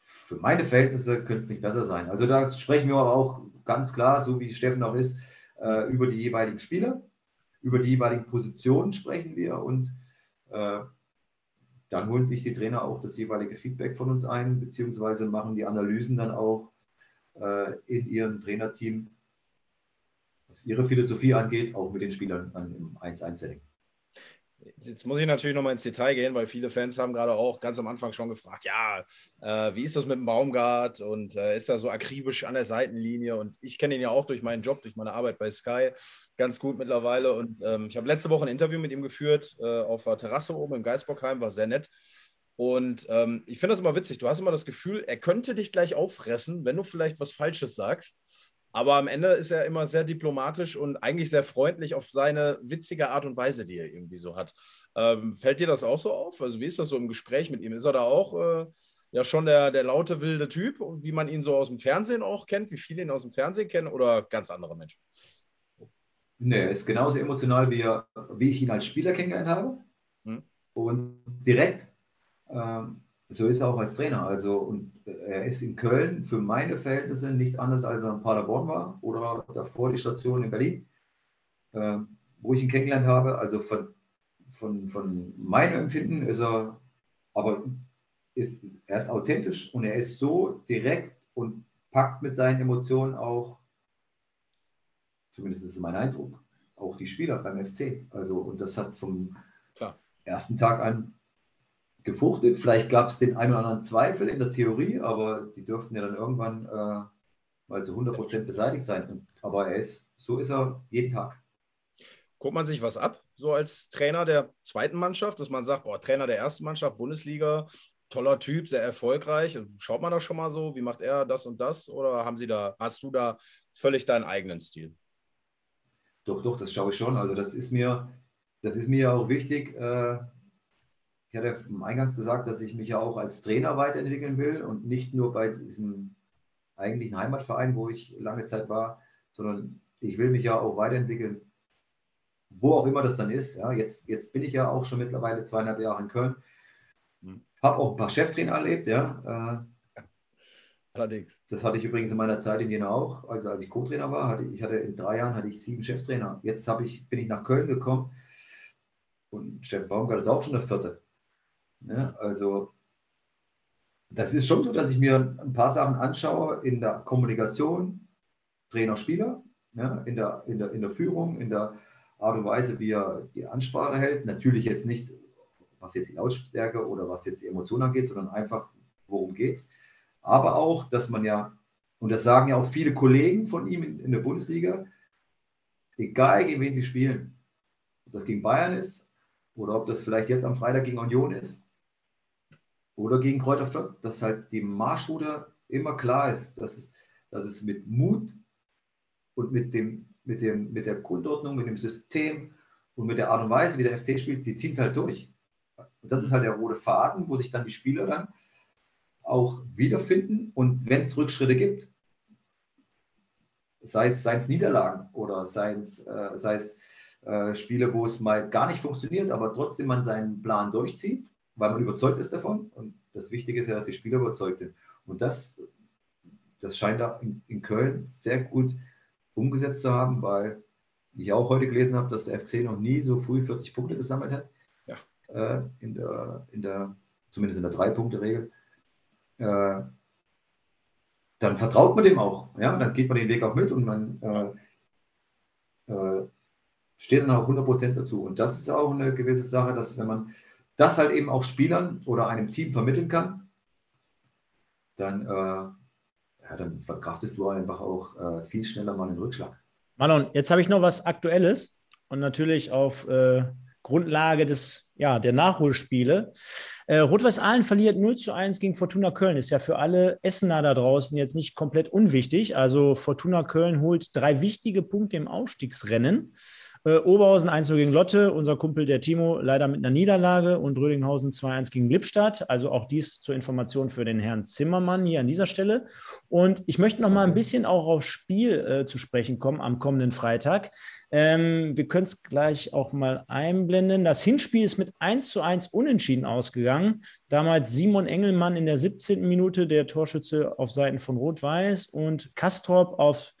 Speaker 2: für meine Verhältnisse könnte es nicht besser sein. Also da sprechen wir auch ganz klar, so wie Steffen auch ist, äh, über die jeweiligen Spiele, über die jeweiligen Positionen sprechen wir und äh, dann holen sich die Trainer auch das jeweilige Feedback von uns ein, beziehungsweise machen die Analysen dann auch äh, in ihrem Trainerteam, was ihre Philosophie angeht, auch mit den Spielern im 1-1-Setting.
Speaker 1: Jetzt muss ich natürlich nochmal ins Detail gehen, weil viele Fans haben gerade auch ganz am Anfang schon gefragt, ja, äh, wie ist das mit dem Baumgart und äh, ist er so akribisch an der Seitenlinie? Und ich kenne ihn ja auch durch meinen Job, durch meine Arbeit bei Sky ganz gut mittlerweile. Und ähm, ich habe letzte Woche ein Interview mit ihm geführt äh, auf der Terrasse oben im Geisbockheim, war sehr nett. Und ähm, ich finde das immer witzig. Du hast immer das Gefühl, er könnte dich gleich auffressen, wenn du vielleicht was Falsches sagst. Aber am Ende ist er immer sehr diplomatisch und eigentlich sehr freundlich auf seine witzige Art und Weise, die er irgendwie so hat. Ähm, fällt dir das auch so auf? Also, wie ist das so im Gespräch mit ihm? Ist er da auch äh, ja schon der, der laute, wilde Typ, wie man ihn so aus dem Fernsehen auch kennt, wie viele ihn aus dem Fernsehen kennen oder ganz andere Menschen?
Speaker 2: Nee, er ist genauso emotional, wie, er, wie ich ihn als Spieler kennengelernt habe. Hm. Und direkt, ähm, so ist er auch als Trainer. Also und er ist in Köln für meine Verhältnisse nicht anders als er in Paderborn war oder davor die Station in Berlin, äh, wo ich ihn kennengelernt habe. Also von, von, von meinem Empfinden ist er, aber ist, er ist authentisch und er ist so direkt und packt mit seinen Emotionen auch, zumindest ist es mein Eindruck, auch die Spieler beim FC. Also und das hat vom Klar. ersten Tag an gefruchtet. Vielleicht gab es den einen oder anderen Zweifel in der Theorie, aber die dürften ja dann irgendwann äh, mal zu 100 Prozent beseitigt sein. Aber er ist, so ist er jeden Tag.
Speaker 1: Guckt man sich was ab, so als Trainer der zweiten Mannschaft, dass man sagt, boah, Trainer der ersten Mannschaft, Bundesliga, toller Typ, sehr erfolgreich. Schaut man das schon mal so, wie macht er das und das? Oder haben Sie da, hast du da völlig deinen eigenen Stil?
Speaker 2: Doch, doch, das schaue ich schon. Also das ist mir, das ist mir auch wichtig. Äh, ich hatte eingangs gesagt, dass ich mich ja auch als Trainer weiterentwickeln will und nicht nur bei diesem eigentlichen Heimatverein, wo ich lange Zeit war, sondern ich will mich ja auch weiterentwickeln, wo auch immer das dann ist. Ja, jetzt, jetzt bin ich ja auch schon mittlerweile zweieinhalb Jahre in Köln, hm. habe auch ein paar Cheftrainer erlebt. Ja, äh, Allerdings. Das hatte ich übrigens in meiner Zeit in Jena auch. Also als ich Co-Trainer war, hatte ich hatte in drei Jahren hatte ich sieben Cheftrainer. Jetzt ich, bin ich nach Köln gekommen und Steffen Baumgart ist auch schon der vierte. Ne? Also das ist schon so, dass ich mir ein paar Sachen anschaue in der Kommunikation, Trainer-Spieler, ne? in, der, in, der, in der Führung, in der Art und Weise, wie er die Ansprache hält. Natürlich jetzt nicht, was jetzt die Lautstärke oder was jetzt die Emotionen angeht, sondern einfach, worum geht es. Aber auch, dass man ja, und das sagen ja auch viele Kollegen von ihm in, in der Bundesliga, egal gegen wen sie spielen, ob das gegen Bayern ist oder ob das vielleicht jetzt am Freitag gegen Union ist, oder gegen Kräuter Fürth, dass halt die Marschroute immer klar ist, dass es, dass es mit Mut und mit, dem, mit, dem, mit der Grundordnung, mit dem System und mit der Art und Weise, wie der FC spielt, sie ziehen es halt durch. Und das ist halt der rote Faden, wo sich dann die Spieler dann auch wiederfinden. Und wenn es Rückschritte gibt, sei es, Niederlagen oder sei es, äh, äh, Spiele, wo es mal gar nicht funktioniert, aber trotzdem man seinen Plan durchzieht, weil man überzeugt ist davon. Und das Wichtige ist ja, dass die Spieler überzeugt sind. Und das, das scheint da in, in Köln sehr gut umgesetzt zu haben, weil ich auch heute gelesen habe, dass der FC noch nie so früh 40 Punkte gesammelt hat. Ja. Äh, in, der, in der, zumindest in der Drei-Punkte-Regel. Äh, dann vertraut man dem auch. Ja? Dann geht man den Weg auch mit und man äh, äh steht dann auch 100% dazu. Und das ist auch eine gewisse Sache, dass wenn man das halt eben auch Spielern oder einem Team vermitteln kann, dann, äh, ja, dann verkraftest du einfach auch äh, viel schneller mal einen Rückschlag.
Speaker 3: Marlon, jetzt habe ich noch was Aktuelles und natürlich auf äh, Grundlage des, ja, der Nachholspiele. Äh, Rot-Weiß Aalen verliert 0 zu 1 gegen Fortuna Köln. Ist ja für alle Essener da draußen jetzt nicht komplett unwichtig. Also Fortuna Köln holt drei wichtige Punkte im Ausstiegsrennen. Äh, Oberhausen 1 gegen Lotte, unser Kumpel der Timo leider mit einer Niederlage und Rödinghausen 2-1 gegen Lippstadt. Also auch dies zur Information für den Herrn Zimmermann hier an dieser Stelle. Und ich möchte noch mal ein bisschen auch aufs Spiel äh, zu sprechen kommen am kommenden Freitag. Ähm, wir können es gleich auch mal einblenden. Das Hinspiel ist mit 1 zu 1 unentschieden ausgegangen. Damals Simon Engelmann in der 17. Minute, der Torschütze auf Seiten von Rot-Weiß und Kastorp auf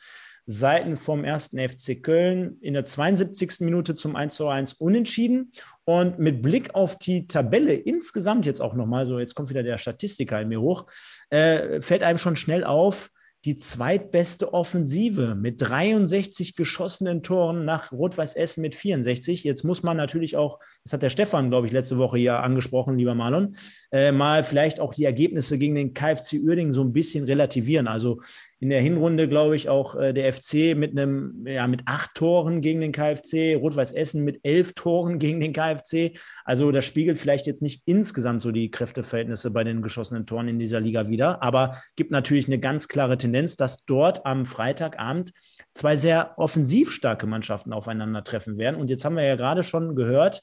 Speaker 3: Seiten vom ersten FC Köln in der 72. Minute zum 1 zu 1 unentschieden. Und mit Blick auf die Tabelle insgesamt jetzt auch nochmal, so jetzt kommt wieder der Statistiker in mir hoch, äh, fällt einem schon schnell auf, die zweitbeste Offensive mit 63 geschossenen Toren nach Rot-Weiß Essen mit 64. Jetzt muss man natürlich auch, das hat der Stefan, glaube ich, letzte Woche hier angesprochen, lieber Marlon, äh, mal vielleicht auch die Ergebnisse gegen den KfC Uerdingen so ein bisschen relativieren. Also in der Hinrunde, glaube ich, auch äh, der FC mit einem, ja, mit acht Toren gegen den KfC, Rot-Weiß Essen mit elf Toren gegen den KfC. Also das spiegelt vielleicht jetzt nicht insgesamt so die Kräfteverhältnisse bei den geschossenen Toren in dieser Liga wieder, aber gibt natürlich eine ganz klare Tendenz, dass dort am Freitagabend zwei sehr offensiv starke Mannschaften aufeinandertreffen werden. Und jetzt haben wir ja gerade schon gehört,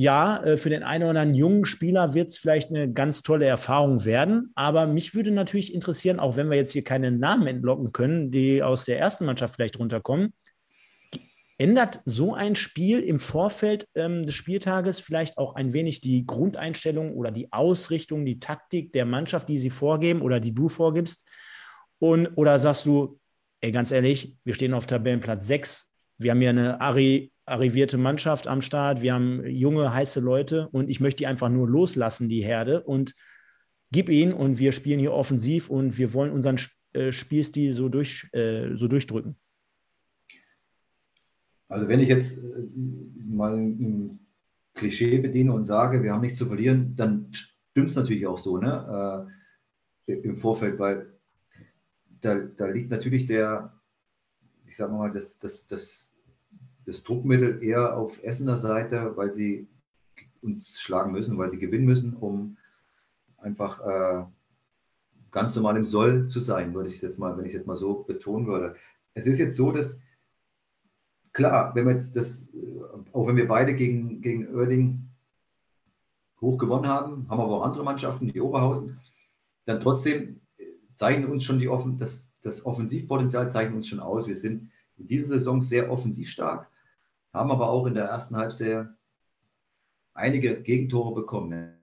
Speaker 3: ja, äh, für den einen oder anderen jungen Spieler wird es vielleicht eine ganz tolle Erfahrung werden. Aber mich würde natürlich interessieren, auch wenn wir jetzt hier keine Namen entlocken können, die aus der ersten Mannschaft vielleicht runterkommen, Ändert so ein Spiel im Vorfeld ähm, des Spieltages vielleicht auch ein wenig die Grundeinstellung oder die Ausrichtung, die Taktik der Mannschaft, die sie vorgeben oder die du vorgibst? Und, oder sagst du, ey, ganz ehrlich, wir stehen auf Tabellenplatz 6, wir haben ja eine Ari, arrivierte Mannschaft am Start, wir haben junge, heiße Leute und ich möchte die einfach nur loslassen, die Herde, und gib ihn und wir spielen hier offensiv und wir wollen unseren äh, Spielstil so, durch, äh, so durchdrücken.
Speaker 2: Also wenn ich jetzt äh, mal ein Klischee bediene und sage, wir haben nichts zu verlieren, dann stimmt es natürlich auch so ne? Äh, im Vorfeld, weil da, da, liegt natürlich der, ich sage mal, das, das, das, das Druckmittel eher auf Essener Seite, weil sie uns schlagen müssen, weil sie gewinnen müssen, um einfach äh, ganz normal im Soll zu sein, würde ich jetzt mal, wenn ich es jetzt mal so betonen würde. Es ist jetzt so, dass klar, wenn wir jetzt das, auch wenn wir beide gegen, gegen Oerding hoch gewonnen haben, haben aber auch andere Mannschaften, die Oberhausen, dann trotzdem zeichnen uns schon die offen, das, das Offensivpotenzial zeichnet uns schon aus. Wir sind in dieser Saison sehr offensiv stark, haben aber auch in der ersten Halbzeit einige Gegentore bekommen.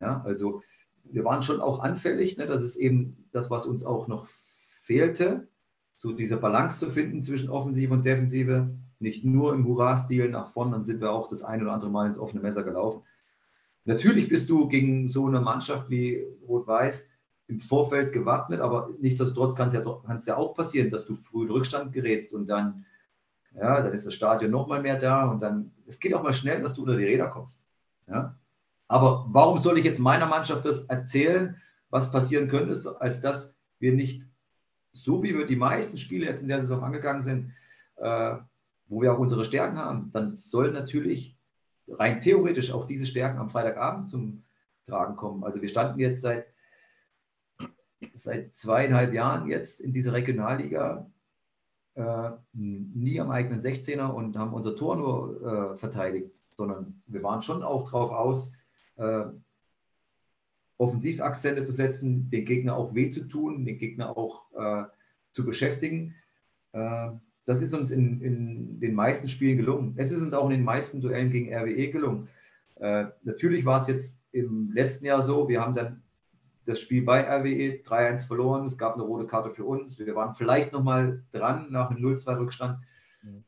Speaker 2: Ja, also wir waren schon auch anfällig. Ne? Das ist eben das, was uns auch noch fehlte, so diese Balance zu finden zwischen Offensive und Defensive nicht nur im Hurra-Stil nach vorne, dann sind wir auch das ein oder andere Mal ins offene Messer gelaufen. Natürlich bist du gegen so eine Mannschaft wie Rot-Weiß im Vorfeld gewappnet, aber nichtsdestotrotz kann es ja, ja auch passieren, dass du früh in Rückstand gerätst und dann, ja, dann ist das Stadion noch mal mehr da und dann, es geht auch mal schnell, dass du unter die Räder kommst. Ja? Aber warum soll ich jetzt meiner Mannschaft das erzählen, was passieren könnte, als dass wir nicht, so wie wir die meisten Spiele jetzt in der Saison angegangen sind, äh, wo wir auch unsere Stärken haben, dann soll natürlich rein theoretisch auch diese Stärken am Freitagabend zum Tragen kommen. Also wir standen jetzt seit, seit zweieinhalb Jahren jetzt in dieser Regionalliga äh, nie am eigenen 16er und haben unser Tor nur äh, verteidigt, sondern wir waren schon auch darauf aus, äh, Offensivakzente zu setzen, den Gegner auch weh zu tun, den Gegner auch äh, zu beschäftigen. Äh, das ist uns in, in, den meisten Spielen gelungen. Es ist uns auch in den meisten Duellen gegen RWE gelungen. Äh, natürlich war es jetzt im letzten Jahr so, wir haben dann das Spiel bei RWE 3-1 verloren, es gab eine rote Karte für uns, wir waren vielleicht nochmal dran nach einem 0-2-Rückstand, mhm.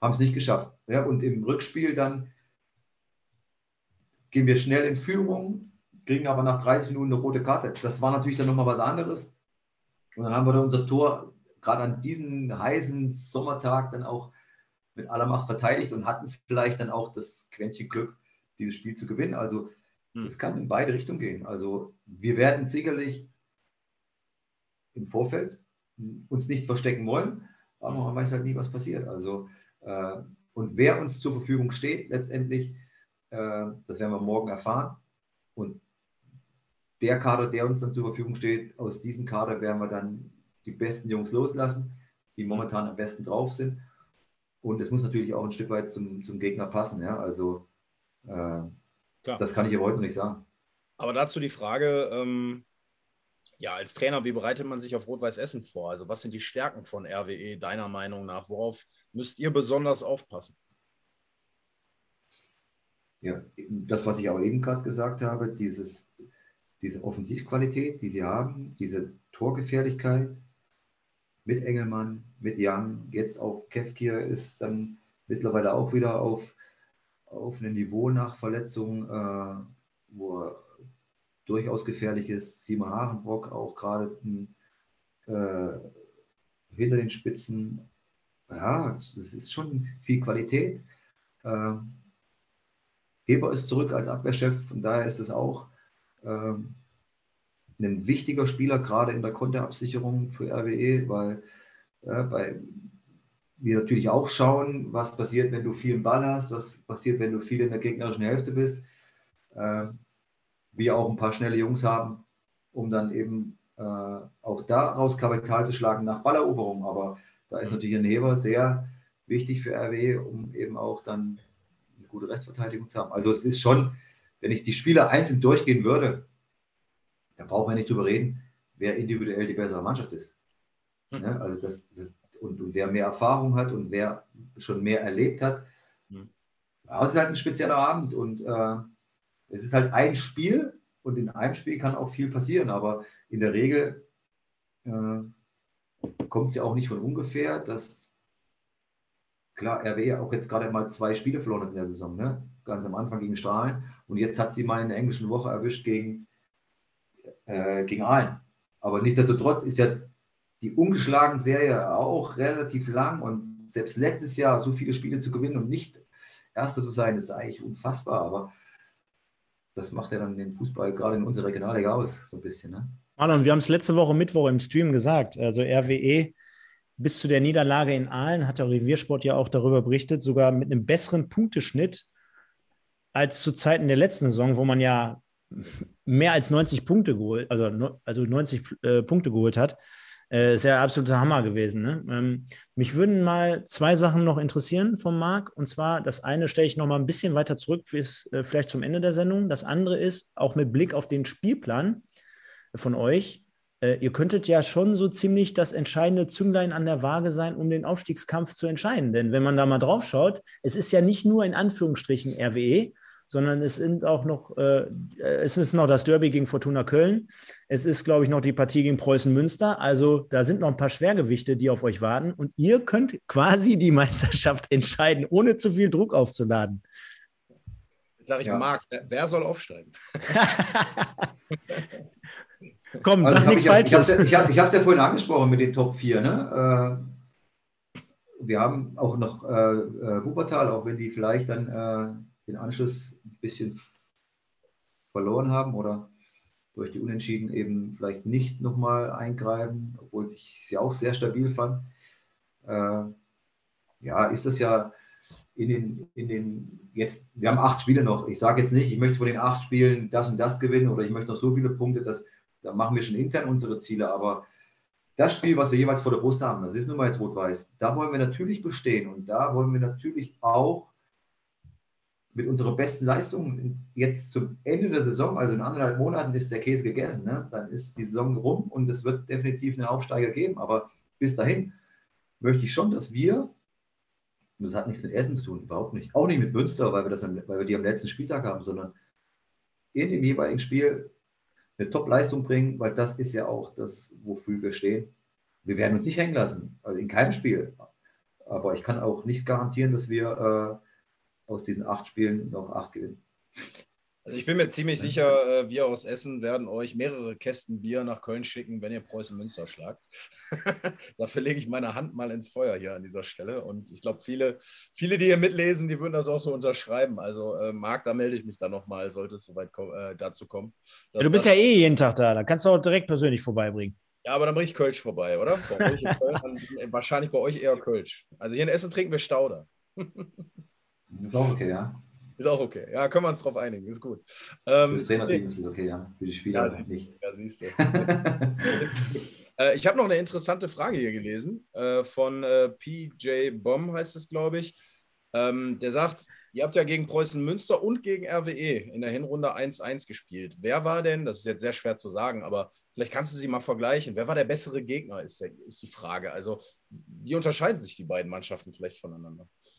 Speaker 2: haben es nicht geschafft. Ja, und im Rückspiel dann gehen wir schnell in Führung, kriegen aber nach 30 Minuten eine rote Karte. Das war natürlich dann nochmal was anderes. Und dann haben wir dann unser Tor gerade an diesem heißen Sommertag dann auch mit aller Macht verteidigt und hatten vielleicht dann auch das Quäntchen Glück, dieses Spiel zu gewinnen. Also hm. es kann in beide Richtungen gehen. Also wir werden sicherlich im Vorfeld uns nicht verstecken wollen, aber man weiß halt nie, was passiert. Also äh, und wer uns zur Verfügung steht, letztendlich, äh, das werden wir morgen erfahren. Und der Kader, der uns dann zur Verfügung steht, aus diesem Kader werden wir dann die besten Jungs loslassen, die momentan am besten drauf sind. Und es muss natürlich auch ein Stück weit zum, zum Gegner passen. Ja? Also äh, das kann ich ja heute noch nicht sagen.
Speaker 1: Aber dazu die Frage, ähm, ja, als Trainer, wie bereitet man sich auf Rot-Weiß Essen vor? Also was sind die Stärken von RWE deiner Meinung nach? Worauf müsst ihr besonders aufpassen?
Speaker 2: Ja, das, was ich auch eben gerade gesagt habe, dieses, diese Offensivqualität, die sie haben, diese Torgefährlichkeit, mit Engelmann, mit Young, jetzt auch Kefkir ist dann mittlerweile auch wieder auf, auf einem Niveau nach Verletzung, äh, wo er durchaus gefährlich ist. Simon Harenbrock auch gerade äh, hinter den Spitzen. Ja, das ist schon viel Qualität. Äh, Heber ist zurück als Abwehrchef und daher ist es auch äh, ein wichtiger Spieler, gerade in der Konterabsicherung für RWE, weil äh, bei, wir natürlich auch schauen, was passiert, wenn du viel Ball hast, was passiert, wenn du viel in der gegnerischen Hälfte bist. Äh, wir auch ein paar schnelle Jungs haben, um dann eben äh, auch daraus Kapital zu schlagen nach Balleroberung. Aber da ist natürlich ein Heber sehr wichtig für RWE, um eben auch dann eine gute Restverteidigung zu haben. Also es ist schon, wenn ich die Spieler einzeln durchgehen würde, da brauchen wir nicht drüber reden, wer individuell die bessere Mannschaft ist. Ja, also das, das, und, und, wer mehr Erfahrung hat und wer schon mehr erlebt hat. Mhm. Aber es ist halt ein spezieller Abend und äh, es ist halt ein Spiel und in einem Spiel kann auch viel passieren, aber in der Regel äh, kommt es ja auch nicht von ungefähr, dass klar, RW auch jetzt gerade mal zwei Spiele verloren hat in der Saison, ne? ganz am Anfang gegen Strahlen und jetzt hat sie mal in der englischen Woche erwischt gegen, äh, gegen Aalen. Aber nichtsdestotrotz ist ja die ungeschlagene Serie auch relativ lang und selbst letztes Jahr so viele Spiele zu gewinnen und nicht Erster zu sein, ist eigentlich unfassbar. Aber das macht ja dann den Fußball gerade in unserer Regionalliga aus, so ein bisschen. Ne?
Speaker 3: Marlon, wir haben es letzte Woche Mittwoch im Stream gesagt. Also RWE bis zu der Niederlage in Aalen hat der Reviersport ja auch darüber berichtet, sogar mit einem besseren Punkteschnitt als zu Zeiten der letzten Saison, wo man ja mehr als 90 Punkte geholt, also, also 90 äh, Punkte geholt hat. Äh, ist ja absoluter Hammer gewesen. Ne? Ähm, mich würden mal zwei Sachen noch interessieren vom Marc. Und zwar, das eine stelle ich noch mal ein bisschen weiter zurück, äh, vielleicht zum Ende der Sendung. Das andere ist, auch mit Blick auf den Spielplan von euch, äh, ihr könntet ja schon so ziemlich das entscheidende Zünglein an der Waage sein, um den Aufstiegskampf zu entscheiden. Denn wenn man da mal drauf schaut, es ist ja nicht nur in Anführungsstrichen RWE, sondern es sind auch noch, äh, es ist noch das Derby gegen Fortuna Köln. Es ist, glaube ich, noch die Partie gegen Preußen Münster. Also da sind noch ein paar Schwergewichte, die auf euch warten. Und ihr könnt quasi die Meisterschaft entscheiden, ohne zu viel Druck aufzuladen.
Speaker 1: Jetzt sage ich, ja. Marc, wer soll aufsteigen?
Speaker 3: Komm, also sag nichts
Speaker 2: ich,
Speaker 3: Falsches.
Speaker 2: Ich habe es ja vorhin angesprochen mit den Top 4. Ne? Äh, wir haben auch noch äh, äh, Wuppertal, auch wenn die vielleicht dann äh, den Anschluss bisschen verloren haben oder durch die Unentschieden eben vielleicht nicht nochmal eingreifen, obwohl ich sie auch sehr stabil fand. Äh, ja, ist das ja in den, in den, jetzt, wir haben acht Spiele noch. Ich sage jetzt nicht, ich möchte von den acht Spielen das und das gewinnen oder ich möchte noch so viele Punkte, dass, da machen wir schon intern unsere Ziele, aber das Spiel, was wir jeweils vor der Brust haben, das ist nun mal jetzt Rot-Weiß, da wollen wir natürlich bestehen und da wollen wir natürlich auch mit unserer besten Leistung jetzt zum Ende der Saison, also in anderthalb Monaten ist der Käse gegessen. Ne? Dann ist die Saison rum und es wird definitiv einen Aufsteiger geben. Aber bis dahin möchte ich schon, dass wir, das hat nichts mit Essen zu tun, überhaupt nicht, auch nicht mit Münster, weil wir, das, weil wir die am letzten Spieltag haben, sondern in dem jeweiligen Spiel eine Top-Leistung bringen, weil das ist ja auch das, wofür wir stehen. Wir werden uns nicht hängen lassen, also in keinem Spiel. Aber ich kann auch nicht garantieren, dass wir äh, aus diesen acht Spielen noch acht gewinnen.
Speaker 1: Also ich bin mir ziemlich sicher, äh, wir aus Essen werden euch mehrere Kästen Bier nach Köln schicken, wenn ihr Preußen Münster schlagt. Dafür lege ich meine Hand mal ins Feuer hier an dieser Stelle. Und ich glaube, viele, viele, die hier mitlesen, die würden das auch so unterschreiben. Also äh, Marc, da melde ich mich dann nochmal, sollte es soweit ko äh, dazu kommen.
Speaker 3: Ja, du bist ja eh jeden Tag da, da kannst du auch direkt persönlich vorbeibringen.
Speaker 1: Ja, aber dann bringe ich Kölsch vorbei, oder? Bei Köln, wahrscheinlich bei euch eher Kölsch. Also hier in Essen trinken wir Stauder.
Speaker 2: Ist auch okay, ja.
Speaker 1: Ist auch okay. Ja, können wir uns drauf einigen. Ist gut.
Speaker 2: Ähm, Für das Trainerteam ist es okay, ja. Für die Spieler
Speaker 1: ja,
Speaker 2: nicht.
Speaker 1: Ja, siehst du. äh, ich habe noch eine interessante Frage hier gelesen äh, von äh, PJ Bomb, heißt es, glaube ich. Ähm, der sagt, ihr habt ja gegen Preußen Münster und gegen RWE in der Hinrunde 1-1 gespielt. Wer war denn, das ist jetzt sehr schwer zu sagen, aber vielleicht kannst du sie mal vergleichen. Wer war der bessere Gegner, ist, der, ist die Frage. Also, wie unterscheiden sich die beiden Mannschaften vielleicht voneinander?
Speaker 2: Äh,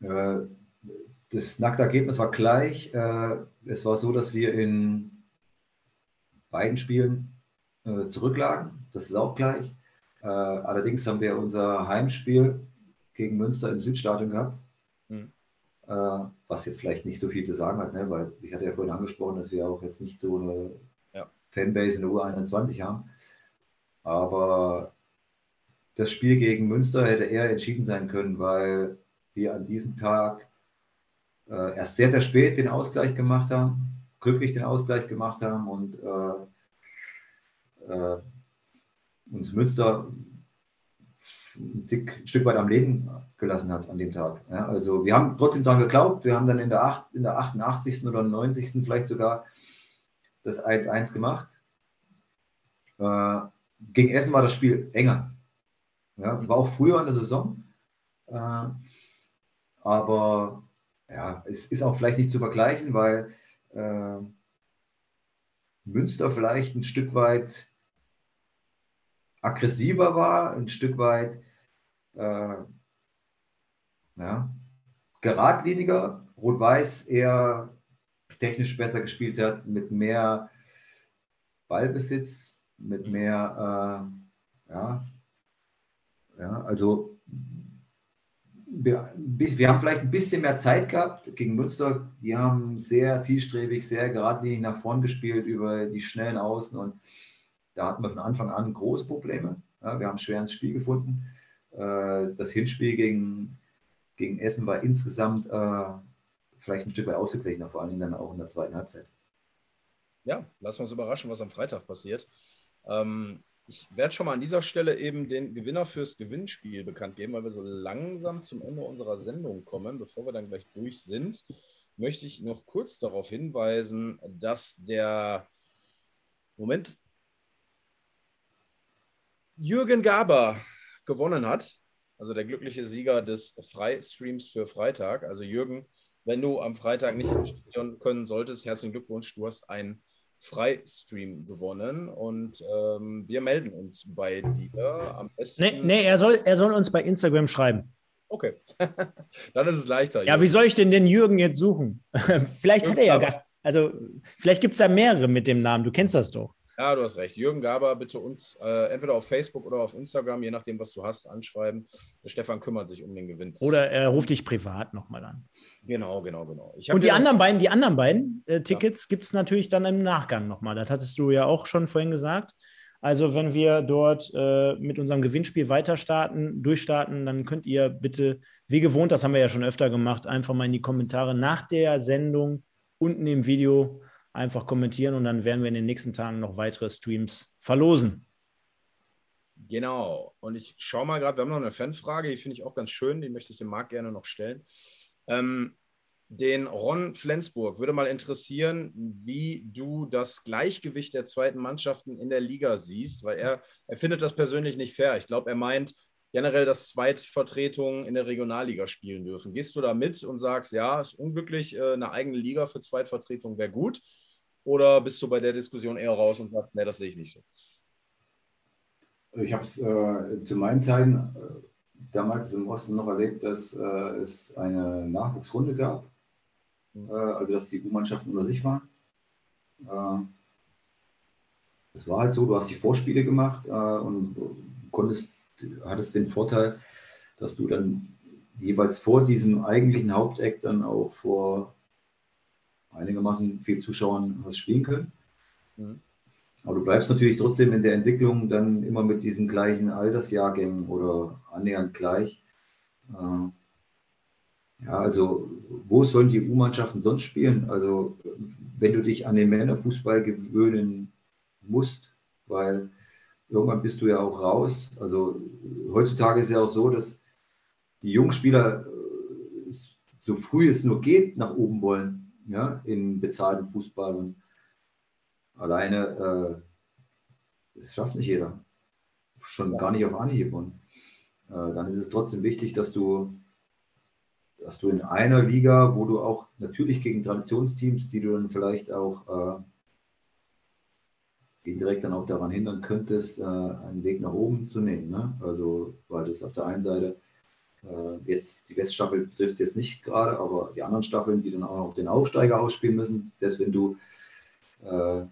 Speaker 2: das nackte Ergebnis war gleich. Äh, es war so, dass wir in beiden Spielen äh, zurücklagen. Das ist auch gleich. Allerdings haben wir unser Heimspiel gegen Münster im Südstadion gehabt. Mhm. Was jetzt vielleicht nicht so viel zu sagen hat, ne? weil ich hatte ja vorhin angesprochen, dass wir auch jetzt nicht so eine ja. Fanbase in der U21 haben. Aber das Spiel gegen Münster hätte eher entschieden sein können, weil wir an diesem Tag äh, erst sehr, sehr spät den Ausgleich gemacht haben, glücklich den Ausgleich gemacht haben und äh, äh, uns Münster ein, Dick, ein, Stück weit am Leben gelassen hat an dem Tag. Ja, also wir haben trotzdem daran geglaubt, wir haben dann in der, 8, in der 88. oder 90. vielleicht sogar das 1-1 gemacht. Äh, gegen Essen war das Spiel enger. Ja, war auch früher in der Saison. Aber ja, es ist auch vielleicht nicht zu vergleichen, weil äh, Münster vielleicht ein Stück weit aggressiver war, ein Stück weit äh, ja, geradliniger. Rot-Weiß eher technisch besser gespielt hat, mit mehr Ballbesitz, mit mehr, äh, ja, ja, also wir, wir, haben vielleicht ein bisschen mehr Zeit gehabt gegen Münster. Die haben sehr zielstrebig, sehr geradlinig nach vorn gespielt über die schnellen Außen und da hatten wir von Anfang an große Probleme. Ja, wir haben schwer ins Spiel gefunden. Äh, das Hinspiel gegen, gegen Essen war insgesamt äh, vielleicht ein Stück weit ausgeglichener, vor allem dann auch in der zweiten Halbzeit.
Speaker 1: Ja, lassen wir uns überraschen, was am Freitag passiert. Ähm, ich werde schon mal an dieser Stelle eben den Gewinner fürs Gewinnspiel bekannt geben, weil wir so langsam zum Ende unserer Sendung kommen. Bevor wir dann gleich durch sind, möchte ich noch kurz darauf hinweisen, dass der Moment Jürgen Gaber gewonnen hat, also der glückliche Sieger des Freistreams für Freitag. Also Jürgen, wenn du am Freitag nicht ins können solltest, herzlichen Glückwunsch, du hast einen Freistream gewonnen und ähm, wir melden uns bei dir am
Speaker 3: besten. Nee, nee er, soll, er soll uns bei Instagram schreiben.
Speaker 1: Okay, dann ist es leichter.
Speaker 3: Ja, Jürgen. wie soll ich denn den Jürgen jetzt suchen? vielleicht Jürgen hat er ja gar, also vielleicht gibt es da mehrere mit dem Namen, du kennst das doch.
Speaker 1: Ja, du hast recht. Jürgen Gaber, bitte uns äh, entweder auf Facebook oder auf Instagram, je nachdem, was du hast, anschreiben. Der Stefan kümmert sich um den Gewinn.
Speaker 3: Oder er ruft dich privat nochmal an.
Speaker 1: Genau, genau, genau.
Speaker 3: Und die anderen beiden, die anderen beiden äh, Tickets ja. gibt es natürlich dann im Nachgang nochmal. Das hattest du ja auch schon vorhin gesagt. Also wenn wir dort äh, mit unserem Gewinnspiel weiter starten, durchstarten, dann könnt ihr bitte, wie gewohnt, das haben wir ja schon öfter gemacht, einfach mal in die Kommentare nach der Sendung unten im Video einfach kommentieren und dann werden wir in den nächsten Tagen noch weitere Streams verlosen.
Speaker 1: Genau. Und ich schaue mal gerade, wir haben noch eine Fanfrage, die finde ich auch ganz schön, die möchte ich dem Marc gerne noch stellen. Ähm, den Ron Flensburg würde mal interessieren, wie du das Gleichgewicht der zweiten Mannschaften in der Liga siehst, weil er, er findet das persönlich nicht fair. Ich glaube, er meint generell, dass Zweitvertretungen in der Regionalliga spielen dürfen. Gehst du da mit und sagst, ja, ist unglücklich, äh, eine eigene Liga für Zweitvertretung wäre gut? Oder bist du bei der Diskussion eher raus und sagst, nee, das sehe ich nicht so?
Speaker 2: Ich habe es äh, zu meinen Zeiten äh, damals im Osten noch erlebt, dass äh, es eine Nachwuchsrunde gab, mhm. äh, also dass die U-Mannschaften unter sich waren. Äh, es war halt so, du hast die Vorspiele gemacht und konntest hattest den Vorteil, dass du dann jeweils vor diesem eigentlichen Haupteck dann auch vor einigermaßen viel Zuschauern hast spielen können. Mhm. Aber du bleibst natürlich trotzdem in der Entwicklung dann immer mit diesen gleichen Altersjahrgängen oder annähernd gleich. Äh, ja, also wo sollen die U-Mannschaften sonst spielen? Also wenn du dich an den Männerfußball gewöhnen musst, weil irgendwann bist du ja auch raus. Also heutzutage ist ja auch so, dass die Jungspieler äh, so früh es nur geht nach oben wollen, ja, in bezahlten Fußball. Und alleine, äh, das schafft nicht jeder. Schon gar nicht auf Anhieb. Und äh, dann ist es trotzdem wichtig, dass du, dass du in einer Liga, wo du auch natürlich gegen Traditionsteams, die du dann vielleicht auch äh, indirekt dann auch daran hindern könntest, äh, einen Weg nach oben zu nehmen. Ne? Also, weil das auf der einen Seite äh, jetzt die Weststaffel betrifft jetzt nicht gerade, aber die anderen Staffeln, die dann auch noch den Aufsteiger ausspielen müssen, selbst wenn du äh,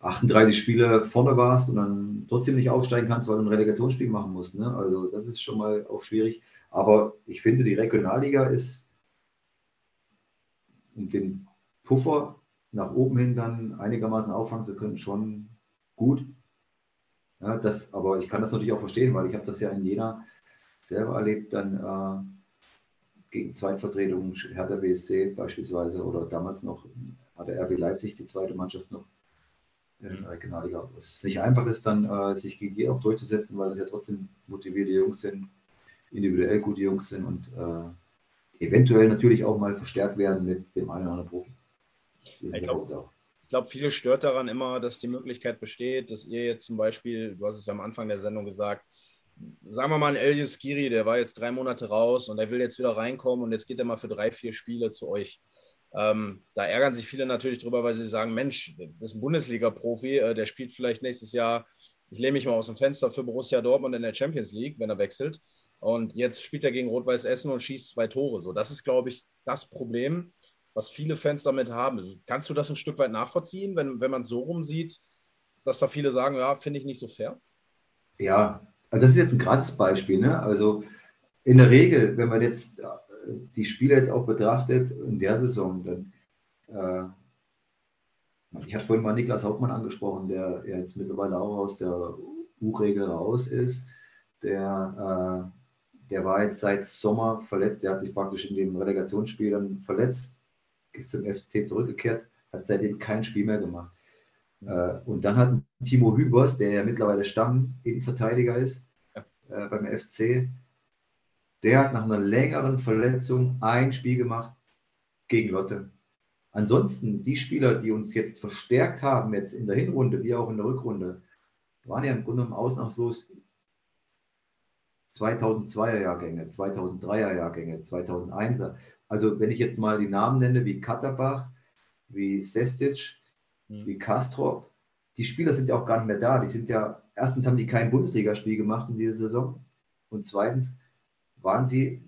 Speaker 2: 38 Spiele vorne warst und dann trotzdem nicht aufsteigen kannst, weil du ein Relegationsspiel machen musst. Ne? Also das ist schon mal auch schwierig. Aber ich finde, die Regionalliga ist um den Puffer nach oben hin dann einigermaßen auffangen zu können, schon gut. Ja, das, aber ich kann das natürlich auch verstehen, weil ich habe das ja in Jena selber erlebt, dann äh, gegen Zweitvertretungen, Hertha BSC beispielsweise oder damals noch hatte RB Leipzig die zweite Mannschaft noch in der Regionalliga. Es nicht einfach ist, dann äh, sich gegen die auch durchzusetzen, weil es ja trotzdem motivierte Jungs sind, individuell gute Jungs sind und äh, eventuell natürlich auch mal verstärkt werden mit dem einen oder anderen Profi.
Speaker 1: Ich glaube, glaub, viele stört daran immer, dass die Möglichkeit besteht, dass ihr jetzt zum Beispiel, du hast es ja am Anfang der Sendung gesagt, sagen wir mal, ein Elias Giri, der war jetzt drei Monate raus und der will jetzt wieder reinkommen und jetzt geht er mal für drei, vier Spiele zu euch. Ähm, da ärgern sich viele natürlich drüber, weil sie sagen: Mensch, das ist ein Bundesliga-Profi, äh, der spielt vielleicht nächstes Jahr ich lehne mich mal aus dem Fenster für Borussia Dortmund in der Champions League, wenn er wechselt. Und jetzt spielt er gegen Rot-Weiß Essen und schießt zwei Tore. So, das ist, glaube ich, das Problem, was viele Fans damit haben. Kannst du das ein Stück weit nachvollziehen, wenn, wenn man so rum sieht, dass da viele sagen, ja, finde ich nicht so fair?
Speaker 2: Ja, also das ist jetzt ein krasses Beispiel. Ne? Also in der Regel, wenn man jetzt äh, die Spieler jetzt auch betrachtet in der Saison, dann äh, ich hatte vorhin mal Niklas Hauptmann angesprochen, der jetzt mittlerweile auch aus der U-Regel raus ist. Der, äh, der war jetzt seit Sommer verletzt. Der hat sich praktisch in dem Relegationsspiel dann verletzt, ist zum FC zurückgekehrt, hat seitdem kein Spiel mehr gemacht. Äh, und dann hat Timo Hübers, der ja mittlerweile Stamm-Innenverteidiger ist äh, beim FC, der hat nach einer längeren Verletzung ein Spiel gemacht gegen Lotte. Ansonsten, die Spieler, die uns jetzt verstärkt haben, jetzt in der Hinrunde wie auch in der Rückrunde, waren ja im Grunde genommen ausnahmslos 2002er Jahrgänge, 2003er Jahrgänge, 2001er. Also wenn ich jetzt mal die Namen nenne, wie Katterbach, wie Sestic, mhm. wie Kastrop, die Spieler sind ja auch gar nicht mehr da. Die sind ja, erstens haben die kein Bundesligaspiel gemacht in dieser Saison und zweitens waren sie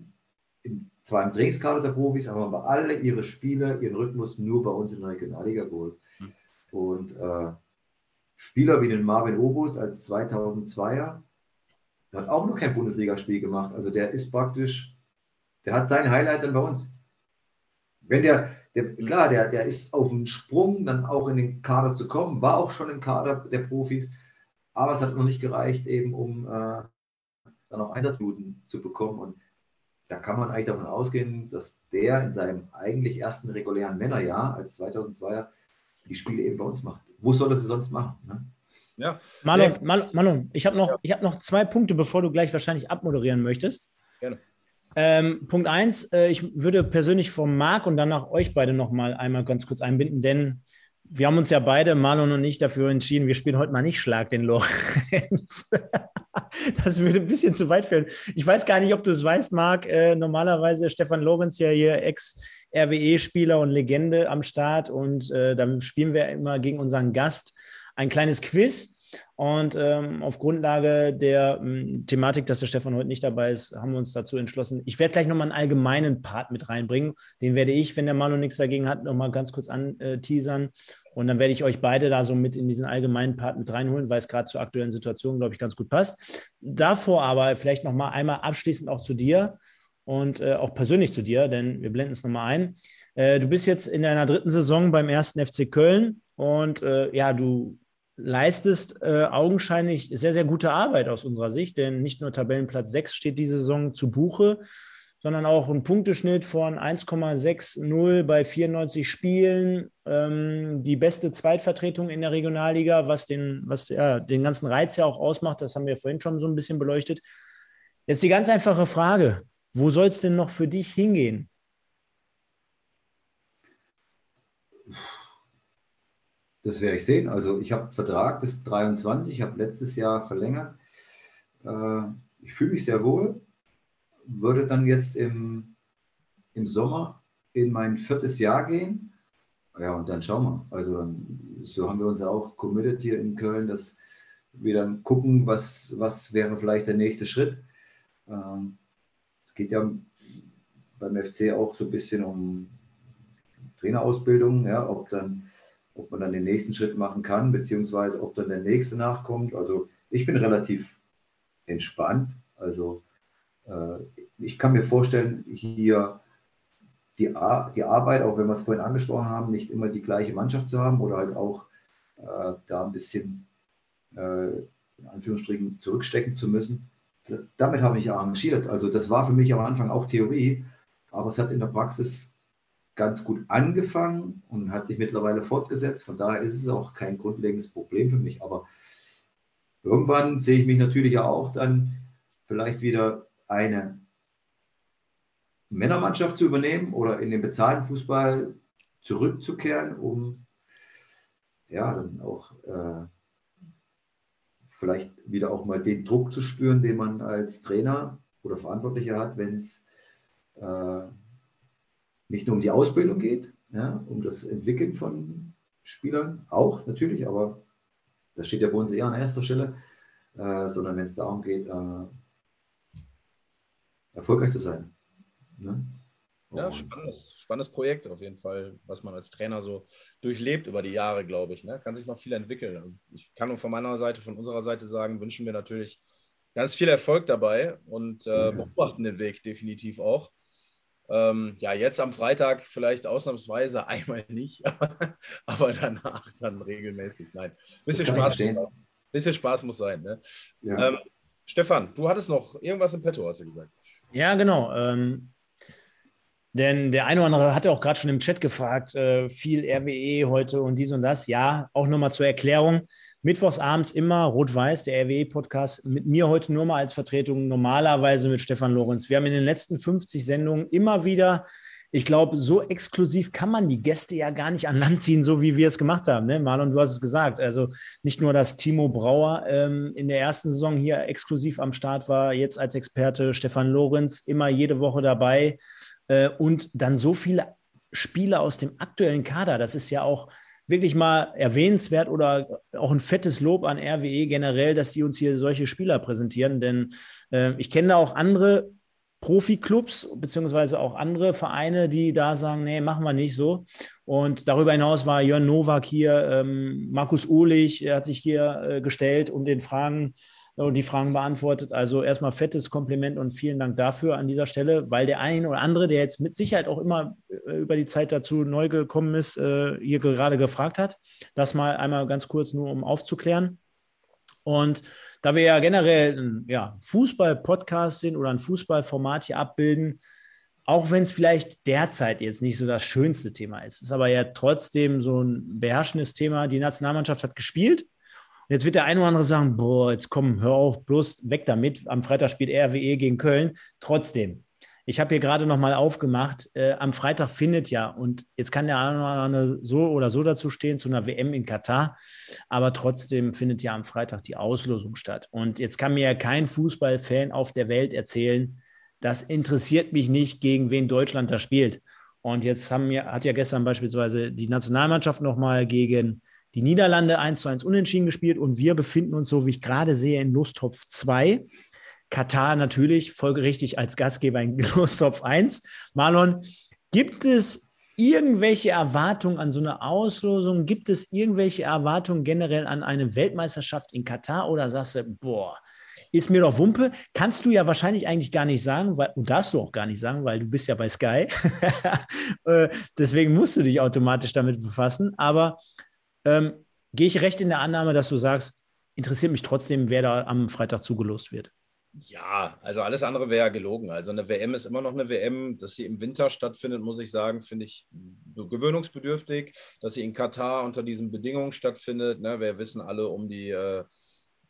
Speaker 2: in zwar im Trainingskader der Profis, aber haben alle ihre Spiele, ihren Rhythmus nur bei uns in der Regionalliga geholt. Mhm. Und äh, Spieler wie den Marvin Obus als 2002er, der hat auch noch kein Bundesligaspiel gemacht. Also der ist praktisch, der hat sein Highlight dann bei uns. Wenn der, der klar, der, der ist auf dem Sprung, dann auch in den Kader zu kommen, war auch schon im Kader der Profis, aber es hat noch nicht gereicht, eben um äh, dann auch Einsatzminuten zu bekommen. Und da kann man eigentlich davon ausgehen, dass der in seinem eigentlich ersten regulären Männerjahr als 2002er die Spiele eben bei uns macht. Wo soll er sie sonst machen? Ne?
Speaker 3: Ja. Marlon, Marlon, Marlon ich habe noch, ja. hab noch zwei Punkte, bevor du gleich wahrscheinlich abmoderieren möchtest. Gerne. Ähm, Punkt eins, äh, ich würde persönlich von Marc und danach euch beide noch mal einmal ganz kurz einbinden, denn wir haben uns ja beide, Marlon und ich, dafür entschieden, wir spielen heute mal nicht Schlag den Lorenz. das würde ein bisschen zu weit führen. Ich weiß gar nicht, ob du es weißt, Marc. Äh, normalerweise Stefan Lorenz ja hier Ex-RWE-Spieler und Legende am Start und äh, dann spielen wir immer gegen unseren Gast ein kleines Quiz. Und ähm, auf Grundlage der ähm, Thematik, dass der Stefan heute nicht dabei ist, haben wir uns dazu entschlossen. Ich werde gleich nochmal einen allgemeinen Part mit reinbringen. Den werde ich, wenn der Manu nichts dagegen hat, nochmal ganz kurz anteasern. Und dann werde ich euch beide da so mit in diesen allgemeinen Part mit reinholen, weil es gerade zur aktuellen Situation, glaube ich, ganz gut passt. Davor aber vielleicht nochmal einmal abschließend auch zu dir und äh, auch persönlich zu dir, denn wir blenden es nochmal ein. Äh, du bist jetzt in deiner dritten Saison beim ersten FC Köln und äh, ja, du leistest äh, augenscheinlich sehr, sehr gute Arbeit aus unserer Sicht, denn nicht nur Tabellenplatz 6 steht diese Saison zu Buche, sondern auch ein Punkteschnitt von 1,60 bei 94 Spielen. Ähm, die beste Zweitvertretung in der Regionalliga, was, den, was ja, den ganzen Reiz ja auch ausmacht, das haben wir vorhin schon so ein bisschen beleuchtet. Jetzt die ganz einfache Frage, wo soll es denn noch für dich hingehen?
Speaker 2: Das werde ich sehen. Also ich habe Vertrag bis 23, ich habe letztes Jahr verlängert. Äh, ich fühle mich sehr wohl, würde dann jetzt im, im Sommer in mein viertes Jahr gehen. Ja, und dann schauen wir. Also so haben wir uns auch committed hier in Köln, dass wir dann gucken, was, was wäre vielleicht der nächste Schritt. Ähm, es geht ja beim FC auch so ein bisschen um Trainerausbildung, ja, ob dann ob man dann den nächsten Schritt machen kann, beziehungsweise ob dann der nächste nachkommt. Also ich bin relativ entspannt. Also äh, ich kann mir vorstellen, hier die, Ar die Arbeit, auch wenn wir es vorhin angesprochen haben, nicht immer die gleiche Mannschaft zu haben oder halt auch äh, da ein bisschen äh, in Anführungsstrichen zurückstecken zu müssen. damit habe ich arrangiert. Also das war für mich am Anfang auch Theorie, aber es hat in der Praxis ganz gut angefangen und hat sich mittlerweile fortgesetzt. Von daher ist es auch kein grundlegendes Problem für mich. Aber irgendwann sehe ich mich natürlich auch dann vielleicht wieder eine Männermannschaft zu übernehmen oder in den bezahlten Fußball zurückzukehren, um ja dann auch äh, vielleicht wieder auch mal den Druck zu spüren, den man als Trainer oder Verantwortlicher hat, wenn es äh, nicht nur um die Ausbildung geht, ja, um das Entwickeln von Spielern, auch natürlich, aber das steht ja bei uns eher an erster Stelle, äh, sondern wenn es darum geht, äh, erfolgreich zu sein. Ne?
Speaker 1: Ja, spannendes, spannendes Projekt auf jeden Fall, was man als Trainer so durchlebt über die Jahre, glaube ich. Ne? Kann sich noch viel entwickeln. Ich kann nur von meiner Seite, von unserer Seite sagen, wünschen wir natürlich ganz viel Erfolg dabei und äh, beobachten den Weg definitiv auch. Ähm, ja, jetzt am Freitag vielleicht ausnahmsweise einmal nicht, aber, danach dann regelmäßig. Nein, bisschen Spaß, bisschen Spaß muss sein. Ne? Ja. Ähm, Stefan, du hattest noch irgendwas im Petto, hast du gesagt.
Speaker 3: Ja, genau. Ähm, denn der eine oder andere hatte auch gerade schon im Chat gefragt, äh, viel RWE heute und dies und das. Ja, auch nochmal zur Erklärung. Mittwochs abends immer Rot-Weiß, der RWE-Podcast. Mit mir heute nur mal als Vertretung, normalerweise mit Stefan Lorenz. Wir haben in den letzten 50 Sendungen immer wieder, ich glaube, so exklusiv kann man die Gäste ja gar nicht an Land ziehen, so wie wir es gemacht haben. Ne? Marlon, du hast es gesagt. Also nicht nur, dass Timo Brauer ähm, in der ersten Saison hier exklusiv am Start war, jetzt als Experte Stefan Lorenz immer jede Woche dabei äh, und dann so viele Spieler aus dem aktuellen Kader. Das ist ja auch wirklich mal erwähnenswert oder auch ein fettes Lob an RWE generell, dass die uns hier solche Spieler präsentieren. Denn äh, ich kenne da auch andere Profi-Clubs beziehungsweise auch andere Vereine, die da sagen, nee, machen wir nicht so. Und darüber hinaus war Jörn Nowak hier, ähm, Markus Uhlich, er hat sich hier äh, gestellt und den Fragen und die Fragen beantwortet. Also erstmal fettes Kompliment und vielen Dank dafür an dieser Stelle, weil der eine oder andere, der jetzt mit Sicherheit auch immer äh, über die Zeit dazu neu gekommen ist, äh, hier gerade gefragt hat. Das mal einmal ganz kurz nur, um aufzuklären. Und da wir ja generell ein ja, Fußball-Podcast sind oder ein Fußballformat hier abbilden, auch wenn es vielleicht derzeit jetzt nicht so das schönste Thema ist, ist aber ja trotzdem so ein beherrschendes Thema. Die Nationalmannschaft hat gespielt jetzt wird der eine oder andere sagen, boah, jetzt komm, hör auf, bloß weg damit. Am Freitag spielt RWE gegen Köln. Trotzdem, ich habe hier gerade nochmal aufgemacht, äh, am Freitag findet ja, und jetzt kann der eine oder andere so oder so dazu stehen, zu einer WM in Katar, aber trotzdem findet ja am Freitag die Auslosung statt. Und jetzt kann mir ja kein Fußballfan auf der Welt erzählen, das interessiert mich nicht, gegen wen Deutschland da spielt. Und jetzt haben wir, hat ja gestern beispielsweise die Nationalmannschaft nochmal gegen die Niederlande 1 zu 1 unentschieden gespielt und wir befinden uns, so wie ich gerade sehe, in Lusttopf 2. Katar natürlich folgerichtig als Gastgeber in Lusttopf 1. Marlon, gibt es irgendwelche Erwartungen an so eine Auslosung? Gibt es irgendwelche Erwartungen generell an eine Weltmeisterschaft in Katar oder sagst du, boah, ist mir doch Wumpe. Kannst du ja wahrscheinlich eigentlich gar nicht sagen, weil, und darfst du auch gar nicht sagen, weil du bist ja bei Sky. Äh, deswegen musst du dich automatisch damit befassen. Aber ähm, gehe ich recht in der Annahme, dass du sagst, interessiert mich trotzdem, wer da am Freitag zugelost wird?
Speaker 1: Ja, also alles andere wäre ja gelogen. Also eine WM ist immer noch eine WM. Dass sie im Winter stattfindet, muss ich sagen, finde ich gewöhnungsbedürftig. Dass sie in Katar unter diesen Bedingungen stattfindet. Ne? Wir wissen alle um die äh,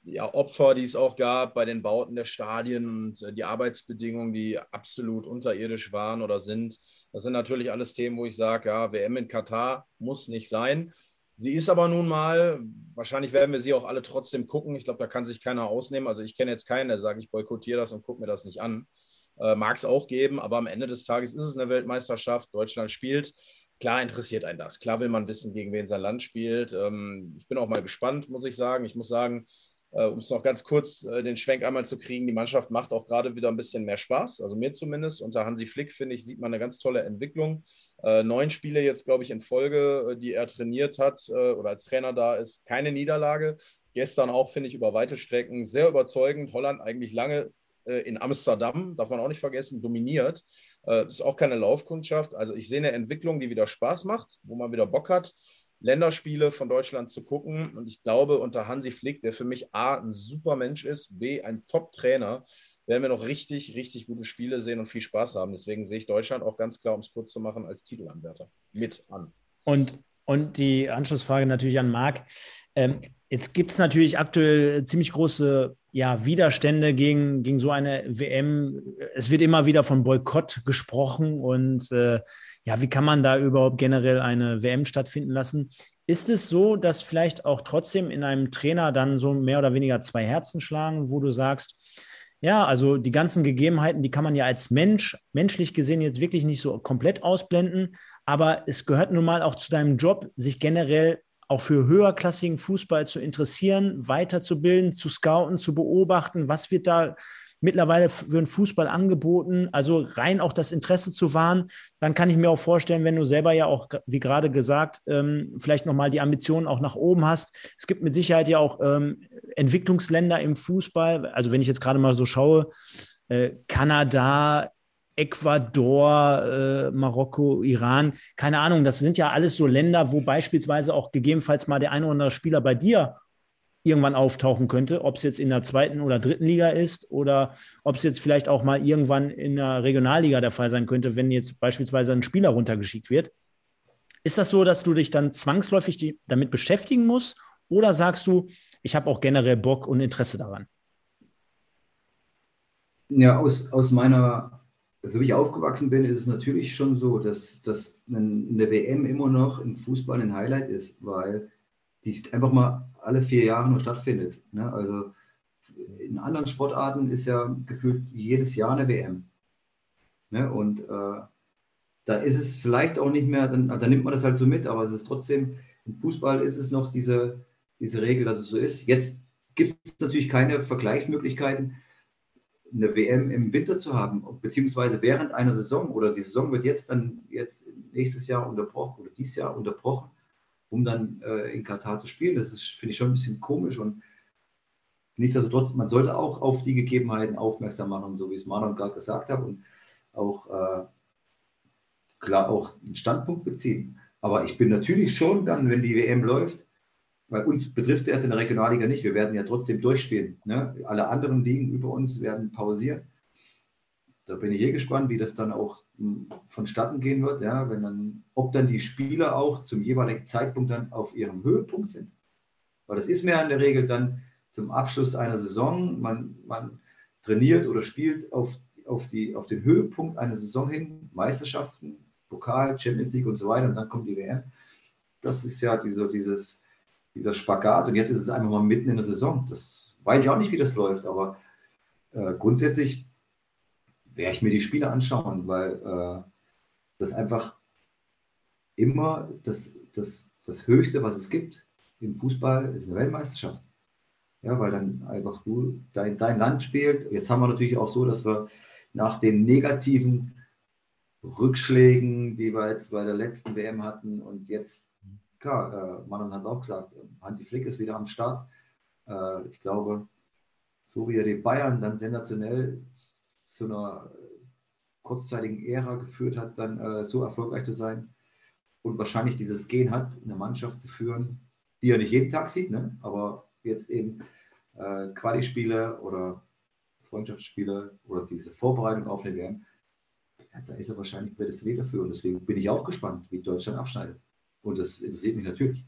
Speaker 1: ja, Opfer, die es auch gab bei den Bauten der Stadien und äh, die Arbeitsbedingungen, die absolut unterirdisch waren oder sind. Das sind natürlich alles Themen, wo ich sage, ja, WM in Katar muss nicht sein. Sie ist aber nun mal, wahrscheinlich werden wir sie auch alle trotzdem gucken. Ich glaube, da kann sich keiner ausnehmen. Also ich kenne jetzt keinen, der sagt, ich boykottiere das und gucke mir das nicht an. Äh, Mag es auch geben, aber am Ende des Tages ist es eine Weltmeisterschaft. Deutschland spielt. Klar interessiert einen das. Klar will man wissen, gegen wen sein Land spielt. Ähm, ich bin auch mal gespannt, muss ich sagen. Ich muss sagen, um es noch ganz kurz äh, den Schwenk einmal zu kriegen, die Mannschaft macht auch gerade wieder ein bisschen mehr Spaß. Also mir zumindest. Unter Hansi Flick, finde ich, sieht man eine ganz tolle Entwicklung. Äh, neun Spiele jetzt, glaube ich, in Folge, die er trainiert hat oder als Trainer da ist. Keine Niederlage. Gestern auch, finde ich, über weite Strecken sehr überzeugend. Holland eigentlich lange in Amsterdam, darf man auch nicht vergessen, dominiert. Das ist auch keine Laufkundschaft. Also ich sehe eine Entwicklung, die wieder Spaß macht, wo man wieder Bock hat. Länderspiele von Deutschland zu gucken. Und ich glaube, unter Hansi Flick, der für mich A, ein super Mensch ist, B, ein Top-Trainer, werden wir noch richtig, richtig gute Spiele sehen und viel Spaß haben. Deswegen sehe ich Deutschland auch ganz klar, um es kurz zu machen, als Titelanwärter mit an.
Speaker 3: Und, und die Anschlussfrage natürlich an Marc. Ähm, jetzt gibt es natürlich aktuell ziemlich große ja, Widerstände gegen, gegen so eine WM. Es wird immer wieder von Boykott gesprochen und äh, ja, wie kann man da überhaupt generell eine WM stattfinden lassen? Ist es so, dass vielleicht auch trotzdem in einem Trainer dann so mehr oder weniger zwei Herzen schlagen, wo du sagst, ja, also die ganzen Gegebenheiten, die kann man ja als Mensch, menschlich gesehen jetzt wirklich nicht so komplett ausblenden, aber es gehört nun mal auch zu deinem Job, sich generell auch für höherklassigen Fußball zu interessieren, weiterzubilden, zu scouten, zu beobachten? Was wird da mittlerweile für den Fußball angeboten, also rein auch das Interesse zu wahren, dann kann ich mir auch vorstellen, wenn du selber ja auch, wie gerade gesagt, ähm, vielleicht nochmal die Ambitionen auch nach oben hast. Es gibt mit Sicherheit ja auch ähm, Entwicklungsländer im Fußball, also wenn ich jetzt gerade mal so schaue, äh, Kanada, Ecuador, äh, Marokko, Iran, keine Ahnung, das sind ja alles so Länder, wo beispielsweise auch gegebenenfalls mal der ein oder andere Spieler bei dir irgendwann auftauchen könnte, ob es jetzt in der zweiten oder dritten Liga ist oder ob es jetzt vielleicht auch mal irgendwann in der Regionalliga der Fall sein könnte, wenn jetzt beispielsweise ein Spieler runtergeschickt wird. Ist das so, dass du dich dann zwangsläufig damit beschäftigen musst oder sagst du, ich habe auch generell Bock und Interesse daran?
Speaker 2: Ja, aus, aus meiner, so wie ich aufgewachsen bin, ist es natürlich schon so, dass, dass eine WM immer noch im Fußball ein Highlight ist, weil die einfach mal alle vier Jahre nur stattfindet. Ne? Also in anderen Sportarten ist ja gefühlt jedes Jahr eine WM. Ne? Und äh, da ist es vielleicht auch nicht mehr, dann, dann, nimmt man das halt so mit, aber es ist trotzdem, im Fußball ist es noch diese, diese Regel, dass es so ist. Jetzt gibt es natürlich keine Vergleichsmöglichkeiten, eine WM im Winter zu haben, beziehungsweise während einer Saison oder die Saison wird jetzt dann jetzt nächstes Jahr unterbrochen oder dieses Jahr unterbrochen um dann äh, in Katar zu spielen. Das finde ich, schon ein bisschen komisch und nichtsdestotrotz, man sollte auch auf die Gegebenheiten aufmerksam machen, so wie es Manon gerade gesagt hat und auch äh, klar auch einen Standpunkt beziehen. Aber ich bin natürlich schon dann, wenn die WM läuft, weil uns betrifft es jetzt in der Regionalliga nicht, wir werden ja trotzdem durchspielen. Ne? Alle anderen Ligen über uns werden pausieren. Da bin ich hier gespannt, wie das dann auch hm, vonstatten gehen wird, ja, wenn dann, ob dann die Spieler auch zum jeweiligen Zeitpunkt dann auf ihrem Höhepunkt sind. Weil das ist mir in der Regel dann zum Abschluss einer Saison, man, man trainiert oder spielt auf, auf, die, auf den Höhepunkt einer Saison hin, Meisterschaften, Pokal, Champions League und so weiter, und dann kommt die WM. Das ist ja diese, dieses, dieser Spagat. Und jetzt ist es einfach mal mitten in der Saison. Das weiß ich auch nicht, wie das läuft, aber äh, grundsätzlich werde ich mir die Spiele anschauen, weil äh, das einfach immer das, das, das Höchste, was es gibt im Fußball, ist eine Weltmeisterschaft. Ja, weil dann einfach du dein, dein Land spielt. Jetzt haben wir natürlich auch so, dass wir nach den negativen Rückschlägen, die wir jetzt bei der letzten WM hatten und jetzt, klar, äh, Manon hat es auch gesagt, Hansi Flick ist wieder am Start. Äh, ich glaube, so wie er die Bayern dann sensationell zu einer kurzzeitigen Ära geführt hat, dann äh, so erfolgreich zu sein und wahrscheinlich dieses Gen hat, eine Mannschaft zu führen, die er nicht jeden Tag sieht, ne? aber jetzt eben äh, Quali-Spiele oder Freundschaftsspiele oder diese Vorbereitung auf eine WM, ja, da ist er wahrscheinlich prädestiniert dafür und deswegen bin ich auch gespannt, wie Deutschland abschneidet. Und das interessiert mich natürlich.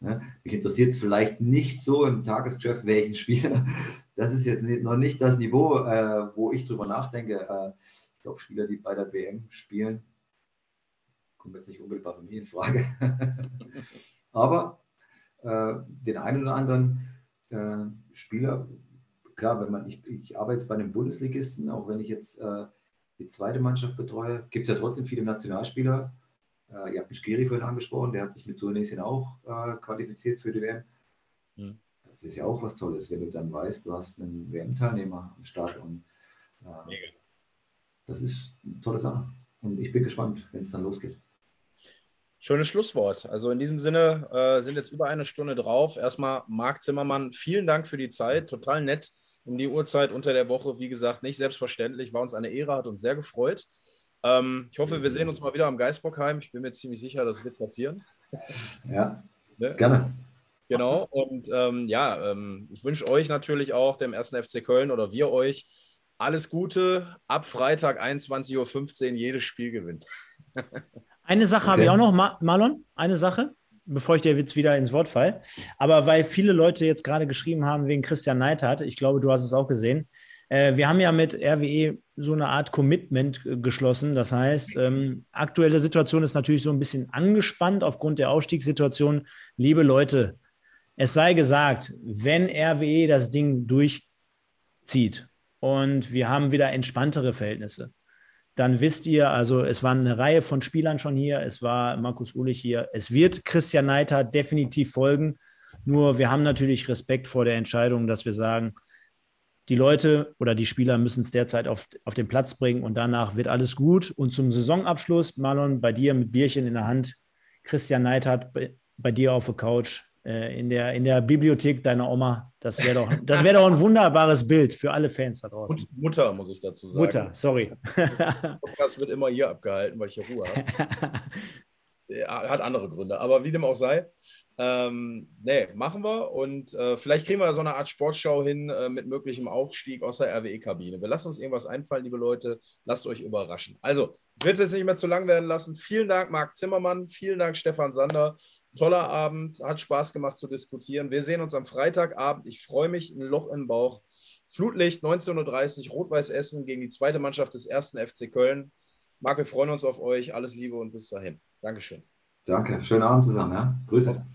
Speaker 2: Ne? Mich interessiert es vielleicht nicht so im Tagesgeschäft, welchen Spieler. Das ist jetzt noch nicht das Niveau, äh, wo ich drüber nachdenke. Äh, ich glaube, Spieler, die bei der WM spielen, kommen jetzt nicht unmittelbar für mich in Frage. Aber äh, den einen oder anderen äh, Spieler, klar, wenn man, ich, ich arbeite jetzt bei einem Bundesligisten, auch wenn ich jetzt äh, die zweite Mannschaft betreue, gibt es ja trotzdem viele Nationalspieler, äh, ihr habt Skiri vorhin angesprochen, der hat sich mit Tunesien auch äh, qualifiziert für die WM. Mhm. Das ist ja auch was Tolles, wenn du dann weißt, du hast einen WM-Teilnehmer am Start und äh, das ist eine tolle Sache. Und ich bin gespannt, wenn es dann losgeht.
Speaker 1: Schönes Schlusswort. Also in diesem Sinne äh, sind jetzt über eine Stunde drauf. Erstmal Marc Zimmermann, vielen Dank für die Zeit. Total nett um die Uhrzeit unter der Woche. Wie gesagt, nicht selbstverständlich. War uns eine Ehre, hat uns sehr gefreut. Ähm, ich hoffe, wir sehen uns mal wieder am Geisbockheim. Ich bin mir ziemlich sicher, das wird passieren.
Speaker 2: Ja, ne? gerne.
Speaker 1: Genau. Und ähm, ja, ähm, ich wünsche euch natürlich auch, dem ersten FC Köln oder wir euch, alles Gute. Ab Freitag 21.15 Uhr jedes Spiel gewinnt.
Speaker 3: Eine Sache okay. habe ich auch noch, Marlon. Eine Sache, bevor ich dir jetzt wieder ins Wort fall. Aber weil viele Leute jetzt gerade geschrieben haben wegen Christian Neidhardt, ich glaube, du hast es auch gesehen. Äh, wir haben ja mit RWE so eine Art Commitment geschlossen. Das heißt, ähm, aktuelle Situation ist natürlich so ein bisschen angespannt aufgrund der Ausstiegssituation. Liebe Leute, es sei gesagt, wenn RWE das Ding durchzieht und wir haben wieder entspanntere Verhältnisse, dann wisst ihr, also es waren eine Reihe von Spielern schon hier, es war Markus Ulich hier, es wird Christian Neiter definitiv folgen. Nur wir haben natürlich Respekt vor der Entscheidung, dass wir sagen, die Leute oder die Spieler müssen es derzeit auf, auf den Platz bringen und danach wird alles gut. Und zum Saisonabschluss, Marlon, bei dir mit Bierchen in der Hand, Christian Neidhardt bei, bei dir auf der Couch äh, in, der, in der Bibliothek deiner Oma. Das wäre doch, wär doch ein wunderbares Bild für alle Fans da draußen.
Speaker 1: Mutter, muss ich dazu sagen.
Speaker 3: Mutter, sorry.
Speaker 1: Das wird immer hier abgehalten, weil ich hier Ruhe habe. hat andere Gründe, aber wie dem auch sei. Ähm, nee, machen wir und äh, vielleicht kriegen wir so eine Art Sportschau hin äh, mit möglichem Aufstieg aus der RWE-Kabine. Wir lassen uns irgendwas einfallen, liebe Leute. Lasst euch überraschen. Also, ich will es jetzt nicht mehr zu lang werden lassen. Vielen Dank, Marc Zimmermann. Vielen Dank, Stefan Sander. Toller Abend. Hat Spaß gemacht zu diskutieren. Wir sehen uns am Freitagabend. Ich freue mich. Ein Loch im Bauch. Flutlicht 19.30 Uhr, Rot-Weiß Essen gegen die zweite Mannschaft des ersten FC Köln. Marc, wir freuen uns auf euch. Alles Liebe und bis dahin. Dankeschön.
Speaker 2: Danke. Schönen Abend zusammen. Ja? Grüße.